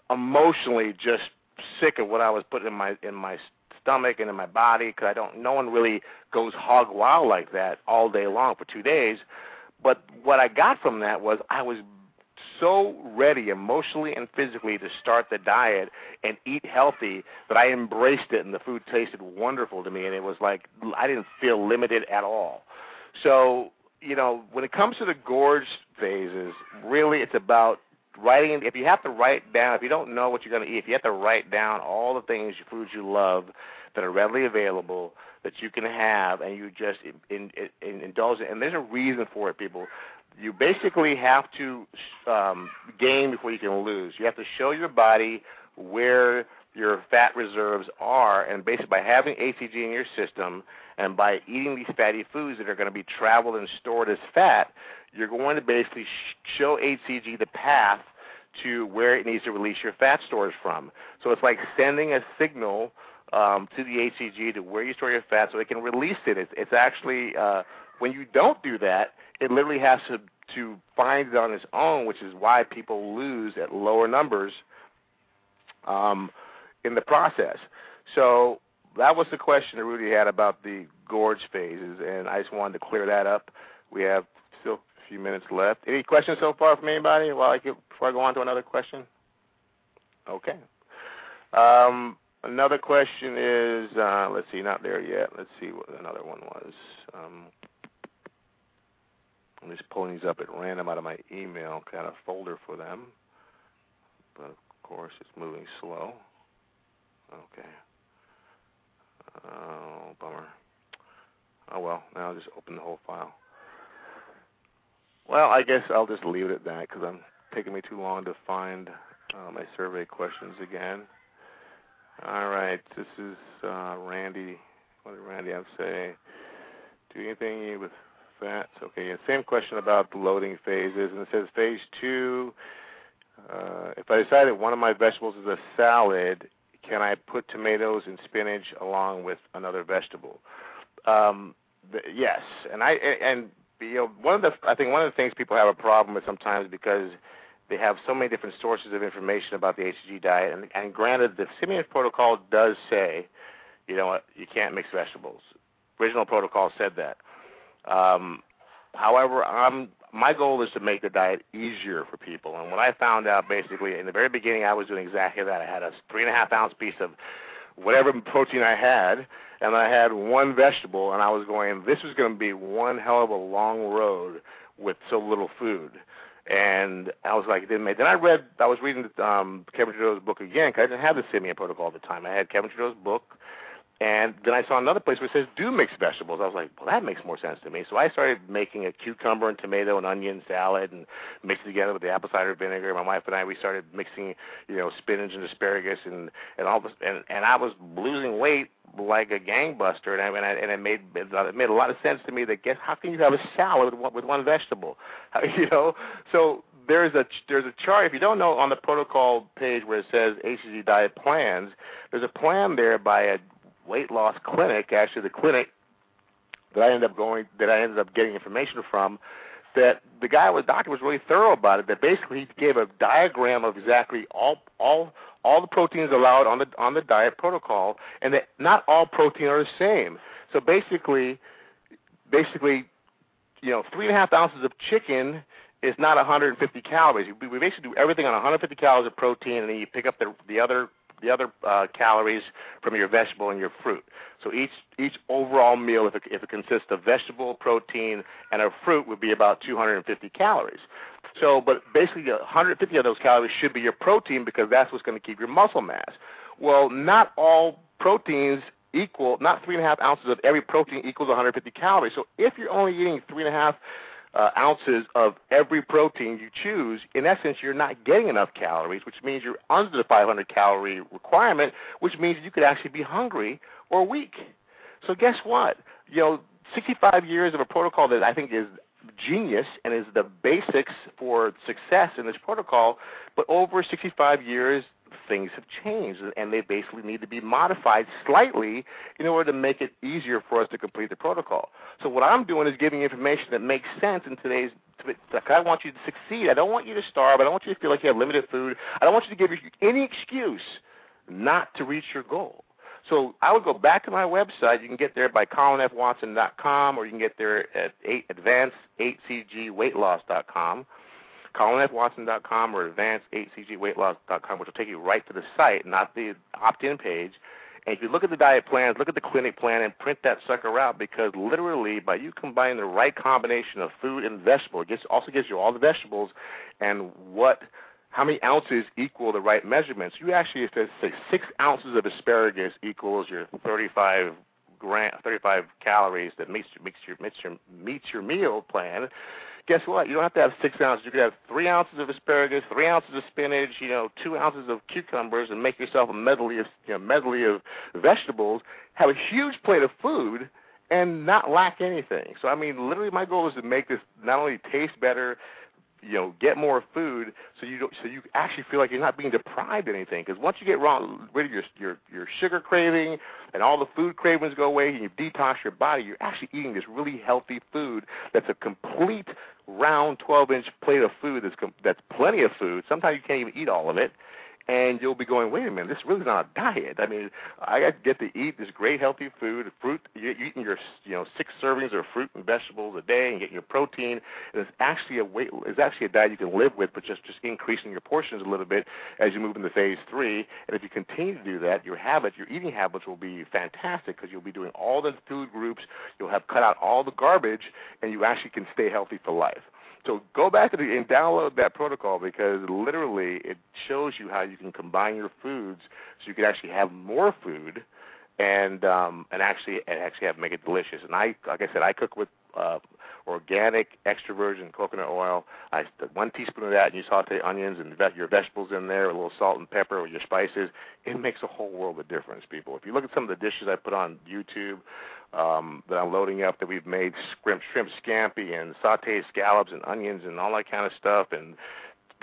emotionally just sick of what I was putting in my in my stomach and in my body because I don't. No one really goes hog wild like that all day long for two days. But what I got from that was I was so ready emotionally and physically to start the diet and eat healthy that I embraced it and the food tasted wonderful to me and it was like I didn't feel limited at all. So, you know, when it comes to the gorge phases, really it's about writing if you have to write down if you don't know what you're going to eat, if you have to write down all the things foods you love that are readily available that you can have and you just in, in, in, indulge in and there's a reason for it people you basically have to um, gain before you can lose. You have to show your body where your fat reserves are, and basically by having HCG in your system and by eating these fatty foods that are going to be traveled and stored as fat, you're going to basically sh- show HCG the path to where it needs to release your fat stores from. So it's like sending a signal um, to the HCG to where you store your fat so it can release it. It's, it's actually uh, when you don't do that, it literally has to to find it on its own, which is why people lose at lower numbers um, in the process. So that was the question that Rudy had about the gorge phases, and I just wanted to clear that up. We have still a few minutes left. Any questions so far from anybody? While I get, before I go on to another question. Okay. Um, another question is, uh, let's see, not there yet. Let's see what another one was. Um, I'm just pulling these up at random out of my email kind of folder for them. But of course, it's moving slow. Okay. Oh, bummer. Oh well, now I'll just open the whole file. Well, I guess I'll just leave it at that because I'm taking me too long to find uh, my survey questions again. All right, this is uh, Randy. What did Randy have to say? Do anything with fats. Okay, and same question about the loading phases. And it says phase two, uh, if I decide that one of my vegetables is a salad, can I put tomatoes and spinach along with another vegetable? Um, the, yes, and I and you know one of the I think one of the things people have a problem with sometimes because they have so many different sources of information about the HCG diet, and, and granted, the Simeon protocol does say, you know what, you can't mix vegetables. Original protocol said that. Um, however, I'm my goal is to make the diet easier for people. And when I found out, basically, in the very beginning, I was doing exactly that. I had a three and a half ounce piece of whatever protein I had, and I had one vegetable, and I was going, this is going to be one hell of a long road with so little food. and I was like, it didn't make. Then I read, I was reading um, Kevin Trudeau's book again because I didn't have the Simeon Protocol at the time. I had Kevin Trudeau's book, and then I saw another place where it says do mixed vegetables. I was like, well, that makes more sense to me. So I started making a cucumber and tomato and onion salad and mixed it together with the apple cider vinegar. My wife and I we started mixing, you know, spinach and asparagus and and all this, and and I was losing weight like a gangbuster, and I and, I, and it made it made a lot of sense to me that guess how can you have a salad with one, with one vegetable, you know? So there's a there's a chart. If you don't know, on the protocol page where it says HCG diet plans, there's a plan there by a weight loss clinic, actually the clinic that I ended up going that I ended up getting information from, that the guy was doctor was really thorough about it. That basically he gave a diagram of exactly all all all the proteins allowed on the on the diet protocol, and that not all protein are the same. So basically, basically, you know, three and a half ounces of chicken is not 150 calories. We basically do everything on 150 calories of protein, and then you pick up the the other the other uh, calories from your vegetable and your fruit. So each each overall meal, if it, if it consists of vegetable, protein, and a fruit, would be about 250 calories. So, but basically, 150 of those calories should be your protein because that's what's going to keep your muscle mass. Well, not all proteins equal, not three and a half ounces of every protein equals 150 calories. So if you're only eating three and a half uh, ounces of every protein you choose, in essence, you're not getting enough calories, which means you're under the 500 calorie requirement, which means you could actually be hungry or weak. So guess what? You know, 65 years of a protocol that I think is genius and is the basics for success in this protocol, but over 65 years, things have changed and they basically need to be modified slightly in order to make it easier for us to complete the protocol. So what I'm doing is giving information that makes sense in today's like I want you to succeed. I don't want you to starve. I don't want you to feel like you have limited food. I don't want you to give you any excuse not to reach your goal. So I would go back to my website. You can get there by colinfwatson.com or you can get there at 8 advancedhcgweightloss.com colinfwatson.com or advancedhcgweightloss.com, which will take you right to the site, not the opt-in page. And if you look at the diet plans, look at the clinic plan, and print that sucker out because literally, by you combining the right combination of food and vegetable, it gets, also gives you all the vegetables and what how many ounces equal the right measurements. You actually, if it's say six ounces of asparagus equals your 35 gram, 35 calories that meets, meets your meets your meets your meal plan, guess what? You don't have to have six ounces. You could have three ounces of asparagus, three ounces of spinach, you know, two ounces of cucumbers, and make yourself a medley of you know, medley of vegetables. Have a huge plate of food and not lack anything. So I mean, literally, my goal is to make this not only taste better, you know get more food so you don't so you actually feel like you're not being deprived of anything. Because once you get wrong, rid of your your your sugar craving and all the food cravings go away and you detox your body you're actually eating this really healthy food that's a complete round 12 inch plate of food that's com- that's plenty of food. Sometimes you can't even eat all of it and you'll be going, wait a minute, this really is not a diet. I mean, I get to eat this great healthy food, fruit. You're eating your you know six servings of fruit and vegetables a day, and getting your protein. And it's actually a weight. It's actually a diet you can live with, but just just increasing your portions a little bit as you move into phase three. And if you continue to do that, your habits, your eating habits will be fantastic because you'll be doing all the food groups. You'll have cut out all the garbage, and you actually can stay healthy for life. So go back and download that protocol because literally it shows you how you can combine your foods so you can actually have more food and um and actually and actually have make it delicious. And I like I said I cook with uh organic extra virgin coconut oil. I one teaspoon of that, and you saute onions and ve- your vegetables in there, a little salt and pepper, or your spices. It makes a whole world of difference, people. If you look at some of the dishes I put on YouTube, um, that I'm loading up that we've made shrimp, shrimp scampi and sauteed scallops and onions and all that kind of stuff and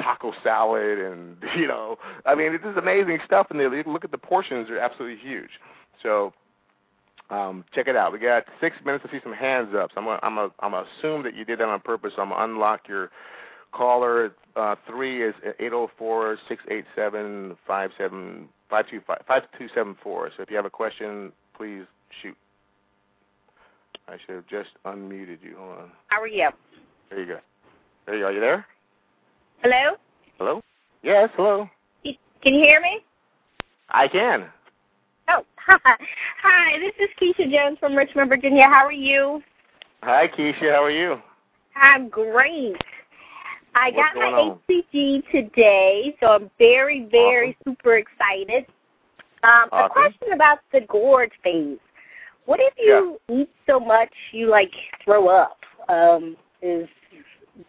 taco salad and you know I mean it is amazing stuff and they look at the portions they're absolutely huge. So um, check it out. We got six minutes to see some hands up. So I'm gonna, I'm gonna, I'm gonna assume that you did that on purpose. So I'm gonna unlock your caller. Uh, three is eight zero four six eight seven five seven five two five five two seven four. So if you have a question, please shoot. I should have just unmuted you. Hold on. How are you? There you go. There you go. Are you there? Hello? Hello? Yes, hello. Can you hear me? I can. Oh, hi. Hi, this is Keisha Jones from Richmond, Virginia. How are you? Hi, Keisha. How are you? I'm great. I What's got my on? HCG today, so I'm very, very super excited. Um, A question about the gorge phase. What if you eat so much you like throw up? Um, is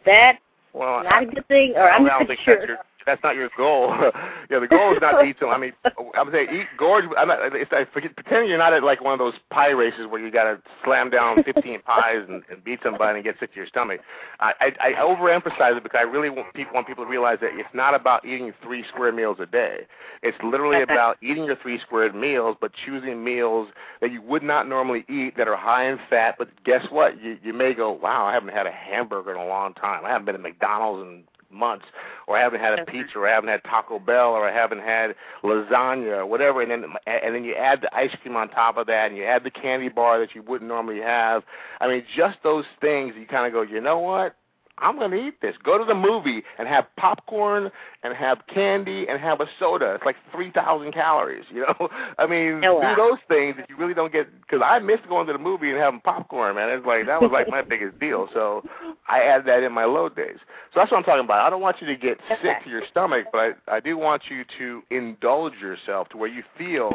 that Well, not a good thing, or I, I'm I don't not think sure. that's your that's not your goal. yeah, the goal is not to eat so. I mean, I would say eat gorge. I'm not. It's, I forget. Pretend you're not at like one of those pie races where you got to slam down 15 pies and, and beat somebody and get sick to your stomach. I, I, I overemphasize it because I really want people want people to realize that it's not about eating three square meals a day. It's literally about eating your three square meals, but choosing meals that you would not normally eat that are high in fat. But guess what? You you may go, wow, I haven't had a hamburger in a long time. I haven't been to McDonald's in months, or I haven't had a pizza, or I haven't had Taco Bell, or I haven't had lasagna, or whatever. And then and then you add the ice cream on top of that, and you add the candy bar that you wouldn't normally have. I mean, just those things. You kind of go, you know what? I'm going to eat this. Go to the movie and have popcorn and have candy and have a soda. It's like 3,000 calories, you know? I mean, Oh, wow. do those things that you really don't get because I missed going to the movie and having popcorn, man. It's like that was like my biggest deal. So I add that in my load days. So that's what I'm talking about. I don't want you to get Okay. sick to your stomach, but I, I do want you to indulge yourself to where you feel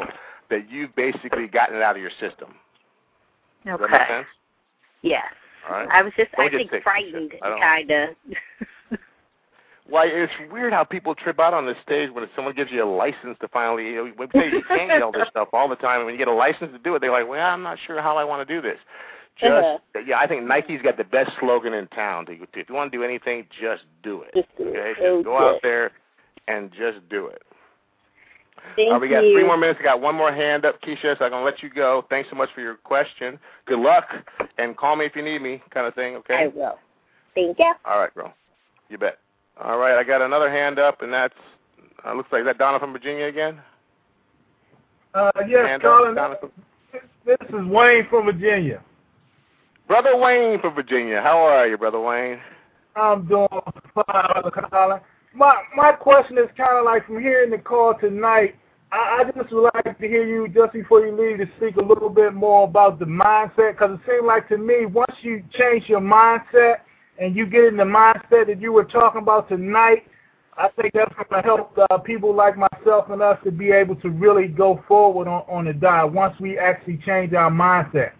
that you've basically gotten it out of your system. Does that make Okay. sense? Yes. Right. I was just, Don't I think, sick, frightened, kind of. Why it's weird how people trip out on the stage when someone gives you a license to finally. You know, when they say you can't yell this stuff all the time, and when you get a license to do it, they're like, "Well, I'm not sure how I want to do this." Just Uh-huh. yeah, I think Nike's got the best slogan in town. To, to, if you want to do anything, just do it. Just do it. okay, just go out there and just do it. Thank All right, we got you. three more minutes. I got one more hand up, Keisha, so I'm gonna let you go. Thanks so much for your question. Good luck, and call me if you need me, kind of thing. Okay. I will. Thank you. All right, girl. You bet. All right, I got another hand up, and that's uh, looks like is that Donna from Virginia again. Uh, yes, hand Colin. up, Donna from- This is Wayne from Virginia. Brother Wayne from Virginia. How are you, Brother Wayne? I'm doing fine, Brother Colin. My my question is kind of like from hearing the call tonight. I, I just would like to hear you just before you leave to speak a little bit more about the mindset, because it seems like to me once you change your mindset and you get in the mindset that you were talking about tonight, I think that's going to help uh, people like myself and us to be able to really go forward on, on the diet once we actually change our mindset.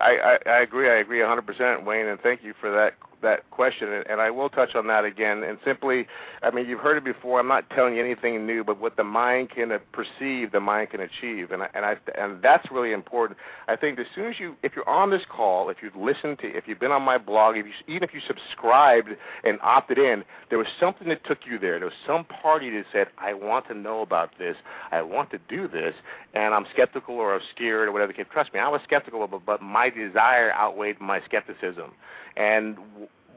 I, I, I agree. I agree 100%, Wayne, and thank you for that that question. And, I will touch on that again. And simply, I mean, you've heard it before. I'm not telling you anything new, but what the mind can perceive, the mind can achieve, and I, and I and that's really important. I think as soon as you, if you're on this call, if you've listened to, if you've been on my blog, if you, even if you subscribed and opted in, there was something that took you there. There was some party that said, I want to know about this. I want to do this, and I'm skeptical or I'm scared or whatever. Trust me, I was skeptical, but, but my desire outweighed my skepticism. And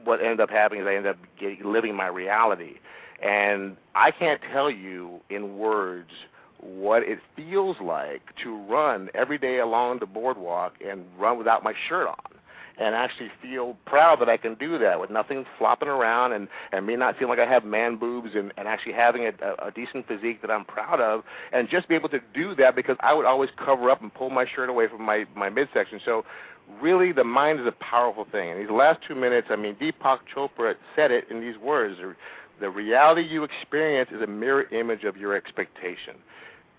what ended up happening is I ended up getting, living my reality. And I can't tell you in words what it feels like to run every day along the boardwalk and run without my shirt on and actually feel proud that I can do that with nothing flopping around and, and me not feeling like I have man boobs and, and actually having a, a, decent physique that I'm proud of and just be able to do that because I would always cover up and pull my shirt away from my, my midsection. So really the mind is a powerful thing. In these last two minutes, I mean, Deepak Chopra said it in these words. The reality you experience is a mirror image of your expectation.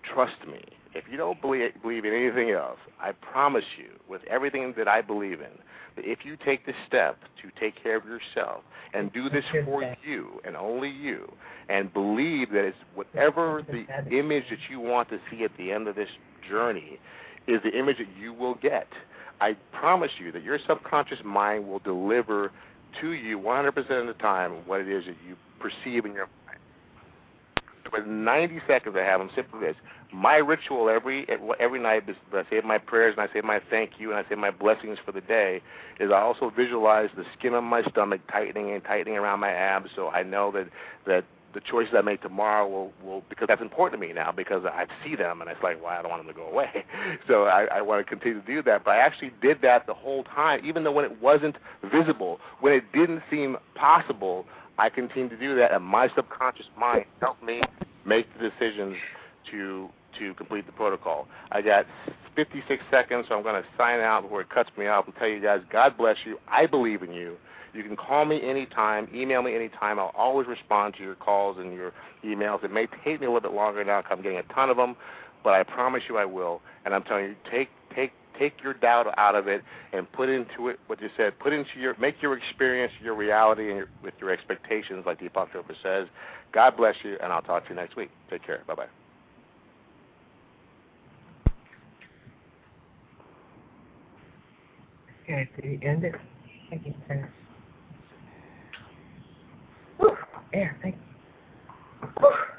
Trust me, if you don't believe, believe in anything else, I promise you, with everything that I believe in, that if you take the step to take care of yourself and do this for you and only you, and believe that it's whatever the image that you want to see at the end of this journey is the image that you will get. I promise you that your subconscious mind will deliver to you 100% of the time what it is that you perceive in your mind. With 90 seconds I have them simply this. My ritual every every night is I say my prayers and I say my thank you and I say my blessings for the day is I also visualize the skin on my stomach tightening and tightening around my abs so I know that that the choices I make tomorrow will, will because that's important to me now because I see them and it's like, well, I don't want them to go away. So I, I want to continue to do that. But I actually did that the whole time, even though when it wasn't visible, when it didn't seem possible, I continued to do that, and my subconscious mind helped me make the decisions to to complete the protocol. I got 56 seconds, so I'm going to sign out before it cuts me off and tell you guys, God bless you. I believe in you. You can call me anytime, email me anytime. I'll always respond to your calls and your emails. It may take me a little bit longer now because I'm getting a ton of them, but I promise you I will. And I'm telling you, take take take your doubt out of it and put into it what you said. Put into your make your experience your reality and your, with your expectations, like Deepak Chopra says. God bless you, and I'll talk to you next week. Take care. Bye bye. Okay, did he end it? Thank you. Whew, air. Thank you.